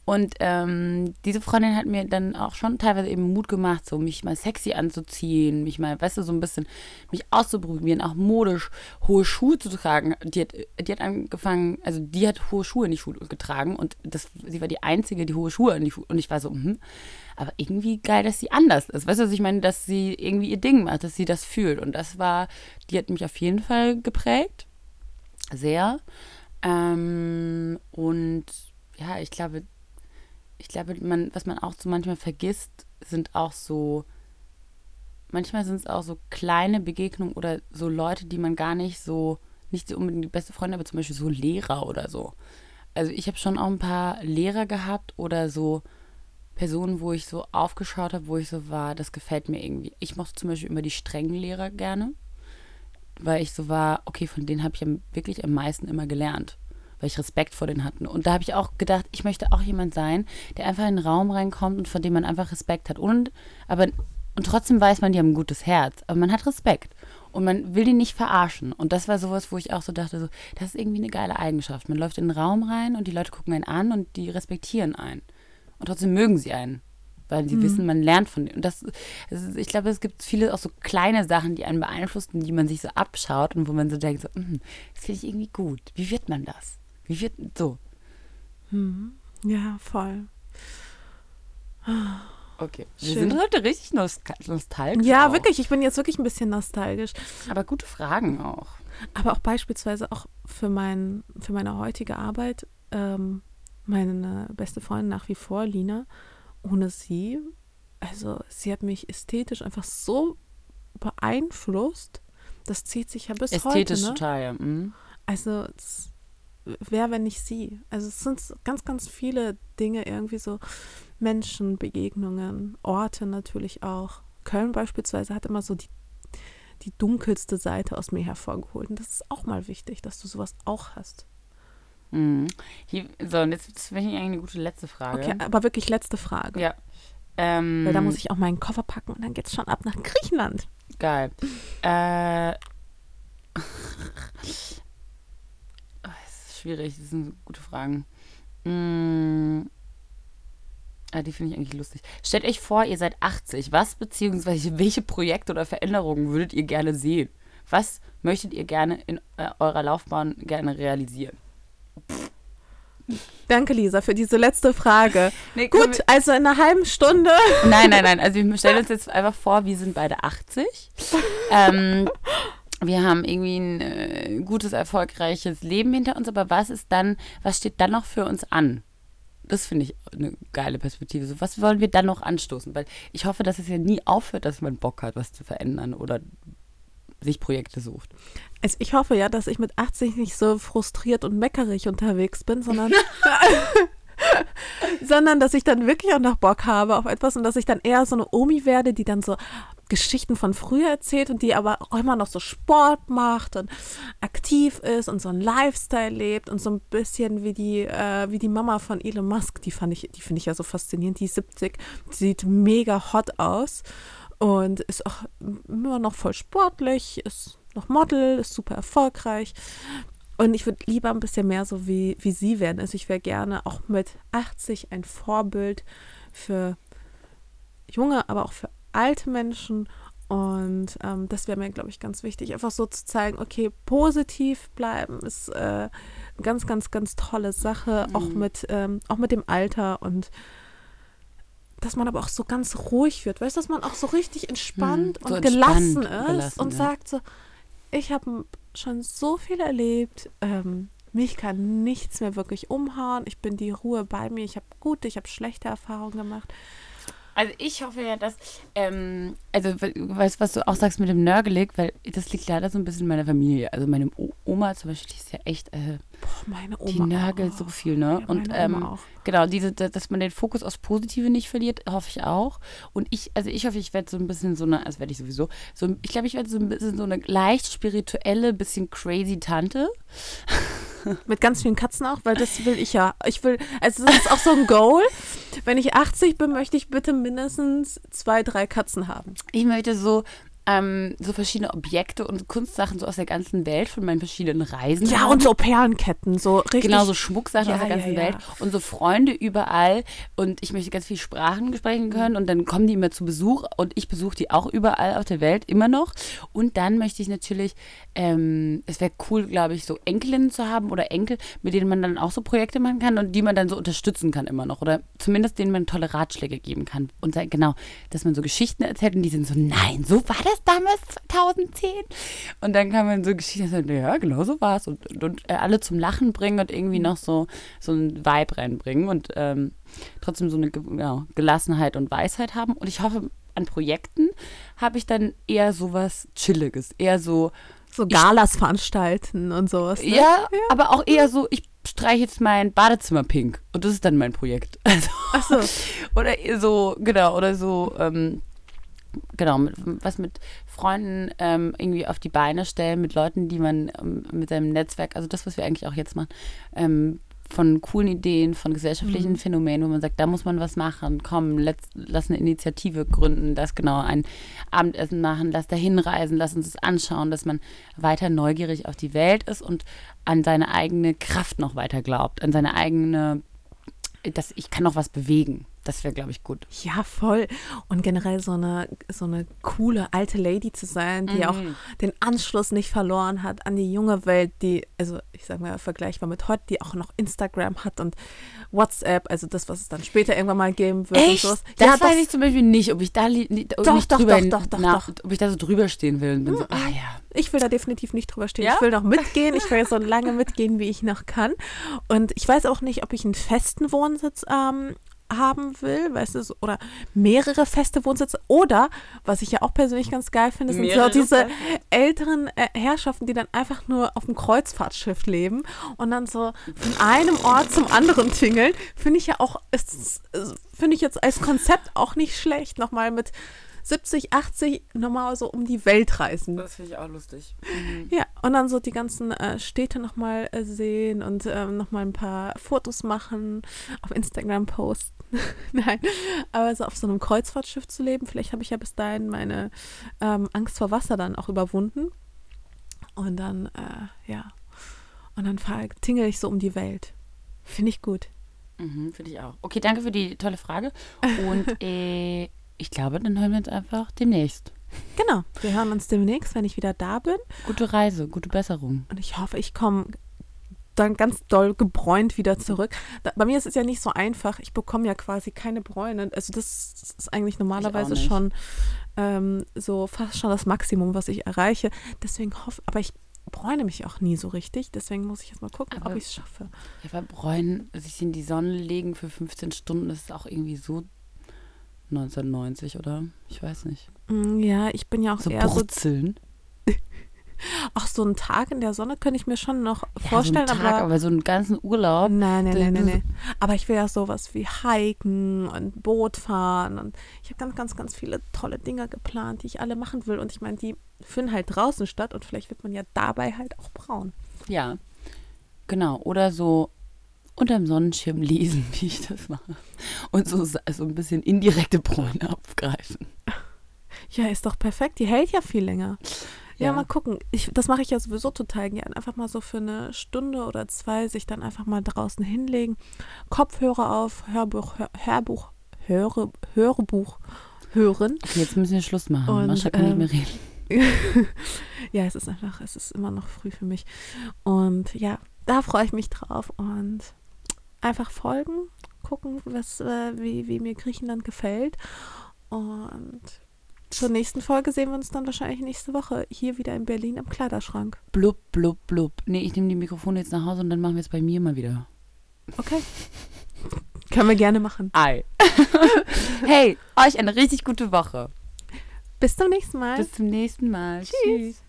Und ähm, diese Freundin hat mir dann auch schon teilweise eben Mut gemacht, so mich mal sexy anzuziehen, mich mal, weißt du, so ein bisschen, mich auszuprobieren, auch modisch hohe Schuhe zu tragen. Die hat, die hat angefangen, also die hat hohe Schuhe in die Schule getragen und das, sie war die Einzige, die hohe Schuhe in die Schule, und ich war so, hm, aber irgendwie geil, dass sie anders ist. Weißt du, was ich meine? Dass sie irgendwie ihr Ding macht, dass sie das fühlt. Und das war, die hat mich auf jeden Fall geprägt. Sehr. Ähm, und ja, ich glaube, ich glaube, man, was man auch so manchmal vergisst, sind auch so, manchmal sind es auch so kleine Begegnungen oder so Leute, die man gar nicht so, nicht so unbedingt die beste Freundin, aber zum Beispiel so Lehrer oder so. Also ich habe schon auch ein paar Lehrer gehabt oder so Personen, wo ich so aufgeschaut habe, wo ich so war, das gefällt mir irgendwie. Ich mochte zum Beispiel immer die strengen Lehrer gerne, weil ich so war, okay, von denen habe ich wirklich am meisten immer gelernt, weil ich Respekt vor denen hatte. Und da habe ich auch gedacht, ich möchte auch jemand sein, der einfach in den Raum reinkommt und von dem man einfach Respekt hat. Und, aber, und trotzdem weiß man, die haben ein gutes Herz, aber man hat Respekt. Und man will die nicht verarschen. Und das war sowas, wo ich auch so dachte, so, das ist irgendwie eine geile Eigenschaft. Man läuft in den Raum rein und die Leute gucken einen an und die respektieren einen. Und trotzdem mögen sie einen. Weil sie mhm. wissen, man lernt von denen. Und das, das ich glaube, es gibt viele auch so kleine Sachen, die einen beeinflussen, die man sich so abschaut und wo man so denkt, so, mm, das finde ich irgendwie gut. Wie wird man das? Wie wird so? Mhm. Ja, voll. Okay. Wir Schön. sind heute richtig nostalgisch. Ja, auch. wirklich. Ich bin jetzt wirklich ein bisschen nostalgisch. Aber gute Fragen auch. Aber auch beispielsweise auch für, mein, für meine heutige Arbeit ähm, meine beste Freundin nach wie vor, Lina, ohne sie, also sie hat mich ästhetisch einfach so beeinflusst. Das zieht sich ja bis ästhetisch heute. Ästhetisch ne? total, ja. Mhm. Also wer, wenn nicht sie? Also es sind ganz, ganz viele Dinge, irgendwie so Menschen, Begegnungen, Orte natürlich auch. Köln beispielsweise hat immer so die, die dunkelste Seite aus mir hervorgeholt. Und das ist auch mal wichtig, dass du sowas auch hast. Mhm. Hier, so, und jetzt finde ich eigentlich eine gute letzte Frage. Okay, aber wirklich letzte Frage. Ja. Ähm, Weil da muss ich auch meinen Koffer packen und dann geht's schon ab nach Griechenland. Geil. Äh. Oh, das ist schwierig, das sind gute Fragen. Mm. Ah, die finde ich eigentlich lustig. Stellt euch vor, ihr seid 80. Was beziehungsweise welche Projekte oder Veränderungen würdet ihr gerne sehen? Was möchtet ihr gerne in äh, eurer Laufbahn gerne realisieren? Danke, Lisa, für diese letzte Frage. Nee, Gut, also in einer halben Stunde. Nein, nein, nein. Also wir stellen uns jetzt einfach vor, wir sind beide 80. Ähm, wir haben irgendwie ein äh, gutes, erfolgreiches Leben hinter uns, aber was ist dann, was steht dann noch für uns an? Das finde ich eine geile Perspektive. So, was wollen wir dann noch anstoßen? Weil ich hoffe, dass es ja nie aufhört, dass man Bock hat, was zu verändern oder sich Projekte sucht. Also ich hoffe ja, dass ich mit 80 nicht so frustriert und meckerig unterwegs bin, sondern, sondern dass ich dann wirklich auch noch Bock habe auf etwas und dass ich dann eher so eine Omi werde, die dann so Geschichten von früher erzählt und die aber auch immer noch so Sport macht und aktiv ist und so ein Lifestyle lebt und so ein bisschen wie die, äh, wie die Mama von Elon Musk, die fand ich, die finde ich ja so faszinierend, die ist 70, die sieht mega hot aus und ist auch immer noch voll sportlich, ist noch Model, ist super erfolgreich. Und ich würde lieber ein bisschen mehr so wie, wie sie werden. Also ich wäre gerne auch mit 80 ein Vorbild für junge, aber auch für alte Menschen. Und ähm, das wäre mir, glaube ich, ganz wichtig. Einfach so zu zeigen, okay, positiv bleiben ist äh, eine ganz, ganz, ganz tolle Sache, mhm. auch, mit, ähm, auch mit dem Alter und dass man aber auch so ganz ruhig wird. Weißt du, dass man auch so richtig entspannt mhm, so und gelassen ist gelassen, und ja. sagt so, ich habe schon so viel erlebt. Ähm, mich kann nichts mehr wirklich umhauen. Ich bin die Ruhe bei mir. Ich habe gute, ich habe schlechte Erfahrungen gemacht. Also ich hoffe ja, dass, ähm, also weißt was du auch sagst mit dem Nörgelig, weil das liegt leider so ein bisschen in meiner Familie. Also meine Oma zum Beispiel, die ist ja echt, äh, Boah, meine Oma die nörgelt auch. so viel, ne? Ja, und ähm, genau, diese, dass man den Fokus aufs Positive nicht verliert, hoffe ich auch. Und ich, also ich hoffe, ich werde so ein bisschen so eine, also werde ich sowieso, so, ich glaube, ich werde so ein bisschen so eine leicht spirituelle, bisschen crazy Tante. Mit ganz vielen Katzen auch, weil das will ich ja. Ich will, also das ist auch so ein Goal. Wenn ich 80 bin, möchte ich bitte mindestens zwei, drei Katzen haben. Ich möchte so ähm, so verschiedene Objekte und Kunstsachen so aus der ganzen Welt von meinen verschiedenen Reisen. Ja, und so Perlenketten, so richtig. Genau, so Schmucksachen ja, aus der ganzen ja, ja. Welt und so Freunde überall und ich möchte ganz viele Sprachen sprechen können und dann kommen die immer zu Besuch und ich besuche die auch überall auf der Welt immer noch und dann möchte ich natürlich, ähm, es wäre cool, glaube ich, so Enkelinnen zu haben oder Enkel, mit denen man dann auch so Projekte machen kann und die man dann so unterstützen kann immer noch oder zumindest denen man tolle Ratschläge geben kann und genau, dass man so Geschichten erzählt und die sind so, nein, so war das damals 2010? Und dann kann man so Geschichten ja, genau so war es. Und, und, und, alle zum Lachen bringen und irgendwie noch so, so ein Vibe reinbringen und ähm, trotzdem so eine ja, Gelassenheit und Weisheit haben. Und ich hoffe, an Projekten habe ich dann eher sowas Chilliges, eher so. So Galas ich, veranstalten und sowas. Ne? Ja, ja, aber auch eher so, ich streiche jetzt mein Badezimmer pink und das ist dann mein Projekt. Also, Ach so. oder so, genau, oder so, ähm, genau, mit, was mit Freunden ähm, irgendwie auf die Beine stellen, mit Leuten, die man ähm, mit seinem Netzwerk, also das, was wir eigentlich auch jetzt machen, ähm, von coolen Ideen, von gesellschaftlichen mhm. Phänomenen, wo man sagt, da muss man was machen, komm, let's, lass eine Initiative gründen, lass genau ein Abendessen machen, lass da hinreisen, lass uns das anschauen, dass man weiter neugierig auf die Welt ist und an seine eigene Kraft noch weiter glaubt, an seine eigene, dass ich kann noch was bewegen. Das wäre, glaube ich, gut. Ja, voll. Und generell so eine, so eine coole alte Lady zu sein, die mhm. auch den Anschluss nicht verloren hat an die junge Welt, die, also ich sage mal vergleichbar mit heute, die auch noch Instagram hat und WhatsApp, also das, was es dann später irgendwann mal geben wird. Echt? Und sowas. Das ja, weiß ich zum Beispiel nicht, ob ich da ob doch, ich doch, drüber, doch, doch, doch, ob ich da so drüber stehen will und bin mhm. so, ah ja. Ich will da definitiv nicht drüber stehen. Ja? Ich will noch mitgehen. Ich will so lange mitgehen, wie ich noch kann. Und ich weiß auch nicht, ob ich einen festen Wohnsitz ähm, haben will, weißt du, oder mehrere feste Wohnsitze oder, was ich ja auch persönlich ganz geil finde, sind so diese älteren äh, Herrschaften, die dann einfach nur auf dem Kreuzfahrtschiff leben und dann so von einem Ort zum anderen tingeln, finde ich ja auch, finde ich jetzt als Konzept auch nicht schlecht, nochmal mit 70, 80 normal so um die Welt reisen. Das finde ich auch lustig. Mhm. Ja, und dann so die ganzen äh, Städte nochmal äh, sehen und ähm, nochmal ein paar Fotos machen, auf Instagram posten. Nein, aber so auf so einem Kreuzfahrtschiff zu leben, vielleicht habe ich ja bis dahin meine ähm, Angst vor Wasser dann auch überwunden. Und dann, äh, ja, und dann tingel ich so um die Welt. Finde ich gut. Mhm, finde ich auch. Okay, danke für die tolle Frage. Und äh, ich glaube, dann hören wir uns einfach demnächst. Genau, wir hören uns demnächst, wenn ich wieder da bin. Gute Reise, gute Besserung. Und ich hoffe, ich komme dann ganz doll gebräunt wieder zurück. Da, bei mir ist es ja nicht so einfach. Ich bekomme ja quasi keine Bräune. Also das ist eigentlich normalerweise schon ähm, so fast schon das Maximum, was ich erreiche. Deswegen hoffe, aber ich bräune mich auch nie so richtig. Deswegen muss ich jetzt mal gucken, Aber- ob ich es schaffe. Ja, bei Bräunen, sich in die Sonne legen für 15 Stunden, ist auch irgendwie so 1990, oder? Ich weiß nicht. Mm, Ja, ich bin ja auch So eher so, ach, so einen Tag in der Sonne könnte ich mir schon noch Ja, vorstellen, so einen Tag, aber aber so einen ganzen Urlaub. Nein, nein, nein, nein, nein. Aber ich will ja sowas wie Hiken und Boot fahren und ich habe ganz, ganz, ganz viele tolle Dinge geplant, die ich alle machen will. Und ich meine, die finden halt draußen statt und vielleicht wird man ja dabei halt auch braun. Ja, genau. Oder so unterm Sonnenschirm lesen, wie ich das mache. Und so, so ein bisschen indirekte Bräune abgreifen. Ja, ist doch perfekt. Die hält ja viel länger. Ja, Ja. mal gucken. Ich, das mache ich ja sowieso total gern. Einfach mal so für eine Stunde oder zwei sich dann einfach mal draußen hinlegen. Kopfhörer auf, Hörbuch, Hör, Hörbuch, Höre, Hörbuch hören. Okay, jetzt müssen wir Schluss machen. Und, Mascha kann ähm, nicht mehr reden. ja, es ist einfach, es ist immer noch früh für mich. Und ja, da freue ich mich drauf und einfach folgen, gucken, was, äh, wie, wie mir Griechenland gefällt. Und zur nächsten Folge sehen wir uns dann wahrscheinlich nächste Woche hier wieder in Berlin im Kleiderschrank. Blub, blub, blub. Nee, ich nehme die Mikrofone jetzt nach Hause und dann machen wir es bei mir mal wieder. Okay. Können wir gerne machen. Ei. hey, euch eine richtig gute Woche. Bis zum nächsten Mal. Bis zum nächsten Mal. Tschüss.